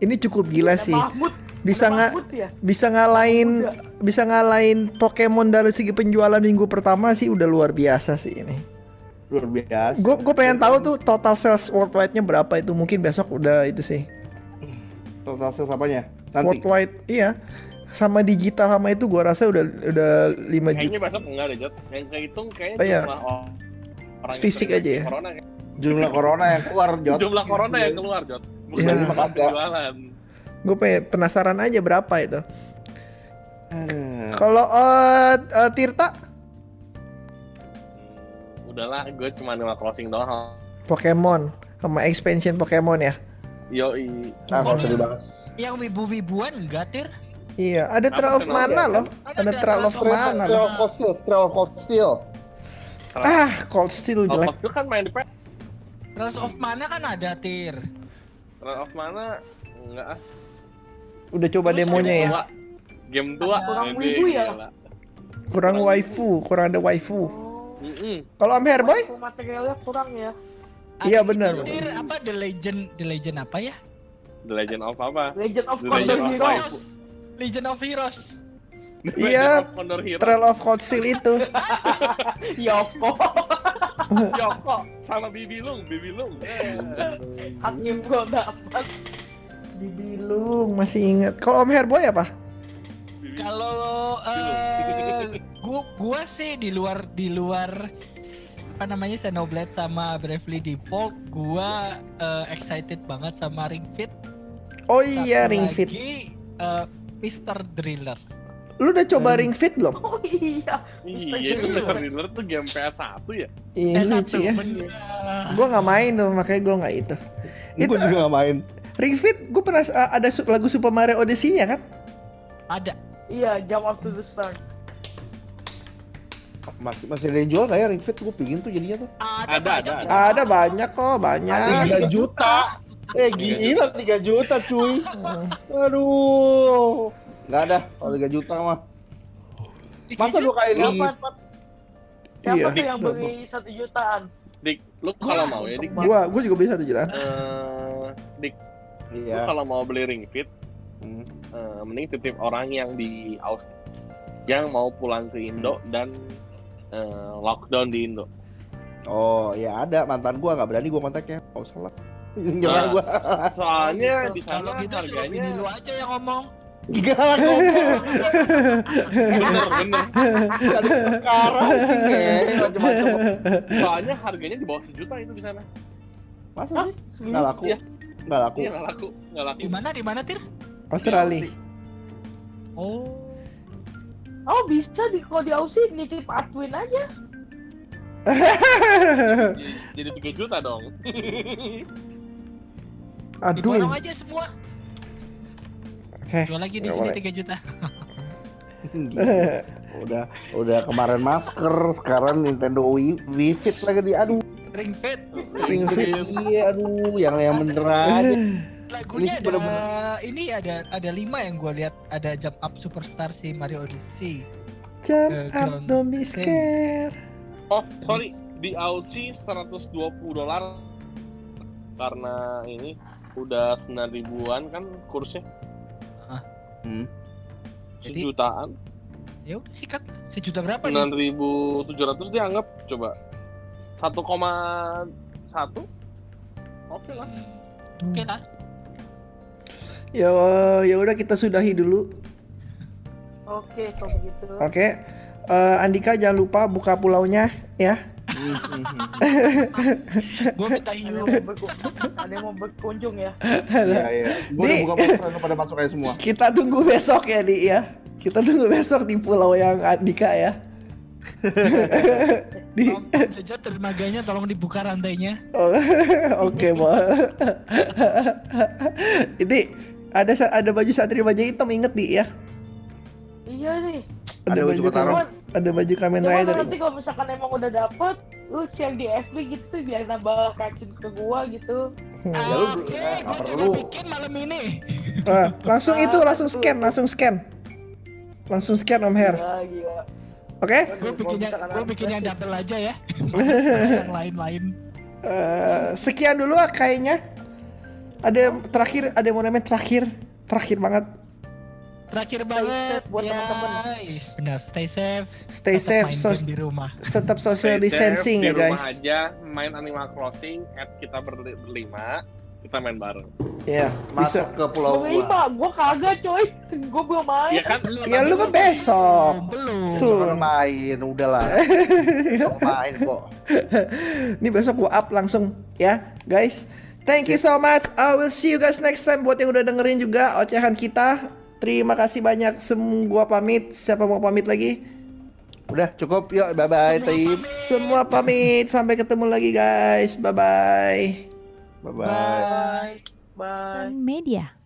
Speaker 2: ini cukup gila sih.
Speaker 4: Mahmud.
Speaker 2: Bisa nggak
Speaker 4: ya?
Speaker 2: bisa ngalahin bisa ngalahin Pokemon dari segi penjualan minggu pertama sih udah luar biasa sih ini.
Speaker 5: luar biasa.
Speaker 2: Gue gue pengen tahu tuh total sales worldwide-nya berapa itu mungkin besok udah itu sih.
Speaker 5: Total sales apanya? Nanti.
Speaker 2: Worldwide iya. Sama digital sama itu gua rasa udah udah 5 juta.
Speaker 6: Kayaknya besok enggak deh, Jot. Yang kehitung kayaknya
Speaker 2: Oh, iya.
Speaker 6: jumlah orang
Speaker 2: Fisik aja ya?
Speaker 6: Corona, kan?
Speaker 5: Jumlah corona yang keluar, Jot.
Speaker 6: Jumlah corona yang keluar, Jot. Bukan
Speaker 2: Iya.
Speaker 6: jumlah penjualan.
Speaker 2: Gue pengen penasaran aja berapa itu. Kalau eh eh, Tirta
Speaker 6: Udahlah, gue cuma Animal Crossing doang.
Speaker 2: Pokemon sama expansion Pokemon ya.
Speaker 6: Yoi.
Speaker 5: Nah, kalau usah dibahas.
Speaker 3: Yang wibu-wibuan enggak, Tir?
Speaker 2: Iya, ada
Speaker 6: Apa
Speaker 2: Trail of? Mana loh.
Speaker 3: Ada
Speaker 2: Ada Trail of
Speaker 3: Trail of
Speaker 2: Mana
Speaker 5: Trail of Cold Steel, Trail of Cold Steel.
Speaker 2: Ah, Cold Steel jelek.
Speaker 6: pas itu kan main di PS.
Speaker 3: Trails of Mana kan ada, Tir.
Speaker 6: Trail of mana? Enggak ah.
Speaker 2: Uudah coba
Speaker 3: Terus
Speaker 2: demonya
Speaker 3: ada
Speaker 2: ya.
Speaker 6: Game tua.
Speaker 4: Kurang
Speaker 6: Gede,
Speaker 4: wibu ya?
Speaker 2: Kurang waifu, kurang ada waifu. Kalau Om Herboy?
Speaker 4: materialnya kurang ya
Speaker 2: Iya,
Speaker 3: Ada
Speaker 2: benar,
Speaker 3: apa The Legend The Legend apa ya?
Speaker 6: The Legend of apa?
Speaker 4: Legend of
Speaker 6: The
Speaker 4: Condor
Speaker 6: Legend of
Speaker 3: Heroes.
Speaker 2: Iya. Trail of Cold Steel itu.
Speaker 4: Yoko
Speaker 6: Yoko sama Bibi Lung, Bibi Lung.
Speaker 4: Hakim gua dapat
Speaker 2: Di Bilung masih inget. Kalau Om Herboy apa?
Speaker 3: Kalau eh gua gua sih di luar di luar apa namanya Xenoblade sama Bravely Default gua eh, excited banget sama Ring Fit.
Speaker 2: Oh iya,
Speaker 3: Satu
Speaker 2: Ring
Speaker 3: lagi,
Speaker 2: Fit.
Speaker 3: eh, Mr. Driller.
Speaker 2: Lu udah coba Ring Fit belum?
Speaker 4: oh iya
Speaker 6: Iya, itu Mr. Driller tuh game PS1 ya?
Speaker 2: Iya
Speaker 3: Eh,
Speaker 2: lucu ya.
Speaker 3: bener.
Speaker 2: Gue nggak main tuh, makanya gue nggak itu. Itu
Speaker 5: Gue juga gak main.
Speaker 2: Ring Fit, gue pernah uh, ada su- lagu Super Mario Odyssey-nya kan?
Speaker 3: Ada.
Speaker 4: iya jump up to the start
Speaker 5: Masih masih ada yang jual gak ya Ring Fit? Gue pingin tuh jadinya tuh.
Speaker 6: Ada,
Speaker 3: banyak.
Speaker 6: ada.
Speaker 2: Ada banyak kok, banyak.
Speaker 5: 3 juta. Eh gila 3 juta cuy. Aduh. Gak ada kalau 3 juta mah. Masa dua kali
Speaker 4: Siapa?
Speaker 5: lipat?
Speaker 4: siapa
Speaker 2: Iya.
Speaker 4: tuh yang beli satu jutaan
Speaker 6: Dik, lu kalau mau ya, Dik.
Speaker 2: Gua, gua juga beli satu jutaan.
Speaker 6: Eh, Dik, lu
Speaker 5: Iya.
Speaker 6: kalau mau beli Ring Fit,
Speaker 5: Hmm.
Speaker 6: eh, mending titip orang yang di Aus yang mau pulang ke Indo dan eh, lockdown di Indo.
Speaker 5: Oh ya ada mantan gua nggak berani gua kontaknya. Gak usah lah. Nyerah
Speaker 6: Ah.
Speaker 5: gua.
Speaker 6: Soalnya
Speaker 4: gitu.
Speaker 6: di sana
Speaker 3: Kalau gitu suruh
Speaker 6: harganya
Speaker 3: bini lu aja yang ngomong.
Speaker 5: Gak lah ngomong.
Speaker 6: bener bener.
Speaker 5: Ada perkara macam-macam.
Speaker 6: Soalnya harganya di bawah sejuta itu di sana.
Speaker 5: Masa
Speaker 4: Hah?
Speaker 5: sih? Nggak laku.
Speaker 6: Iya.
Speaker 5: Nggak laku.
Speaker 6: Iya nggak laku, nggak laku.
Speaker 3: Di mana di mana Tir?
Speaker 2: Australia.
Speaker 3: Oh.
Speaker 4: oh bisa di kalau di Aussie nitip Atwin aja
Speaker 6: Jadi, jadi 3 juta dong.
Speaker 3: Diborong
Speaker 2: Aduh.
Speaker 3: aja semua.
Speaker 2: Heh,
Speaker 3: Jual lagi di sini
Speaker 2: boleh.
Speaker 3: 3 juta.
Speaker 5: udah udah kemarin masker, sekarang Nintendo Wii, Wii Fit lagi di aduh.
Speaker 3: Ring Fit.
Speaker 5: Ring Fit iya aduh yang yang bener aja.
Speaker 3: Lagunya
Speaker 5: Ini
Speaker 3: ada ini ada ada lima yang gue lihat ada Jump Up Superstar si Mario Odyssey.
Speaker 2: Jump
Speaker 3: Eh,
Speaker 2: up, don't be scared.
Speaker 6: Oh, sorry, di Aussie 120 dolar karena ini udah 9 ribuan kan kursnya
Speaker 5: Hmm.
Speaker 3: Jadi-
Speaker 6: sejutaan
Speaker 3: Ya udah sikat sejuta berapa nih?
Speaker 6: 9.700 dianggap coba 1,1 oke lah
Speaker 3: Oke lah.
Speaker 2: Ya, ya udah kita sudahi dulu.
Speaker 4: oke kalau begitu
Speaker 2: Oke. Eh, Andika jangan lupa buka pulaunya ya.
Speaker 3: Gue minta hiu.
Speaker 4: mau ada yang mau berkunjung ya
Speaker 5: Iya iya. Gua udah buka masker pada masuk aja semua.
Speaker 2: Kita tunggu besok ya, Di ya. Kita tunggu besok di pulau yang Andika ya. di
Speaker 3: Jojo dermaganya tolong dibuka rantainya.
Speaker 2: Oh, Oke, Bo. Ini ada ada baju satria baju hitam inget di ya.
Speaker 4: Iya nih
Speaker 5: Ada baju
Speaker 4: cuman
Speaker 2: ada baju Kamen
Speaker 4: cuman
Speaker 2: Rider.
Speaker 4: nanti kalau misalkan emang udah dapet lu share di FB gitu biar nambah kacin ke gua gitu
Speaker 2: Hmm.
Speaker 5: Ya lu
Speaker 3: Oke,
Speaker 5: eh,
Speaker 3: gue coba
Speaker 5: perlu.
Speaker 3: bikin malam ini.
Speaker 2: Ah, langsung itu langsung scan, langsung scan. Langsung scan Om Her.
Speaker 4: gila gila
Speaker 2: Oke?
Speaker 3: Gue
Speaker 4: misalkan
Speaker 3: gue
Speaker 4: ada
Speaker 3: bikin yang
Speaker 4: flashback.
Speaker 3: double aja ya. Males yang lain-lain.
Speaker 2: Eh, sekian dulu ah, kayaknya. Ada terakhir, ada yang mau namanya terakhir, terakhir banget.
Speaker 3: Terakhir
Speaker 4: Stay
Speaker 3: banget
Speaker 4: buat
Speaker 3: ya.
Speaker 4: teman-teman.
Speaker 3: Benar, stay safe.
Speaker 2: Stay
Speaker 3: Tetap
Speaker 2: safe,
Speaker 3: main
Speaker 2: so,
Speaker 3: di rumah.
Speaker 2: tetap social
Speaker 6: Stay
Speaker 2: distancing
Speaker 6: safe,
Speaker 2: ya
Speaker 6: di rumah
Speaker 2: guys.
Speaker 6: aja main Animal Crossing at kita berli- berlima kita main bareng
Speaker 2: Iya, bisa.
Speaker 5: Masuk ke pulau
Speaker 4: Gua
Speaker 5: gua.
Speaker 4: Ima, gua kagak coy gua belum main
Speaker 6: Iya kan
Speaker 2: Ya lu kan besok.
Speaker 3: Belum.
Speaker 5: Jangan main, udahlah. Main kok.
Speaker 2: Ini besok gua up langsung ya, guys. Thank you so much. I will see you guys next time. Buat yang udah dengerin juga ocehan kita. Terima kasih banyak. Semua gua pamit. Siapa mau pamit lagi?
Speaker 5: Udah cukup, yuk bye bye tim.
Speaker 2: Semua pamit. Sampai ketemu lagi guys. Bye bye.
Speaker 5: Bye bye.
Speaker 3: Bye.
Speaker 4: bye
Speaker 1: Media.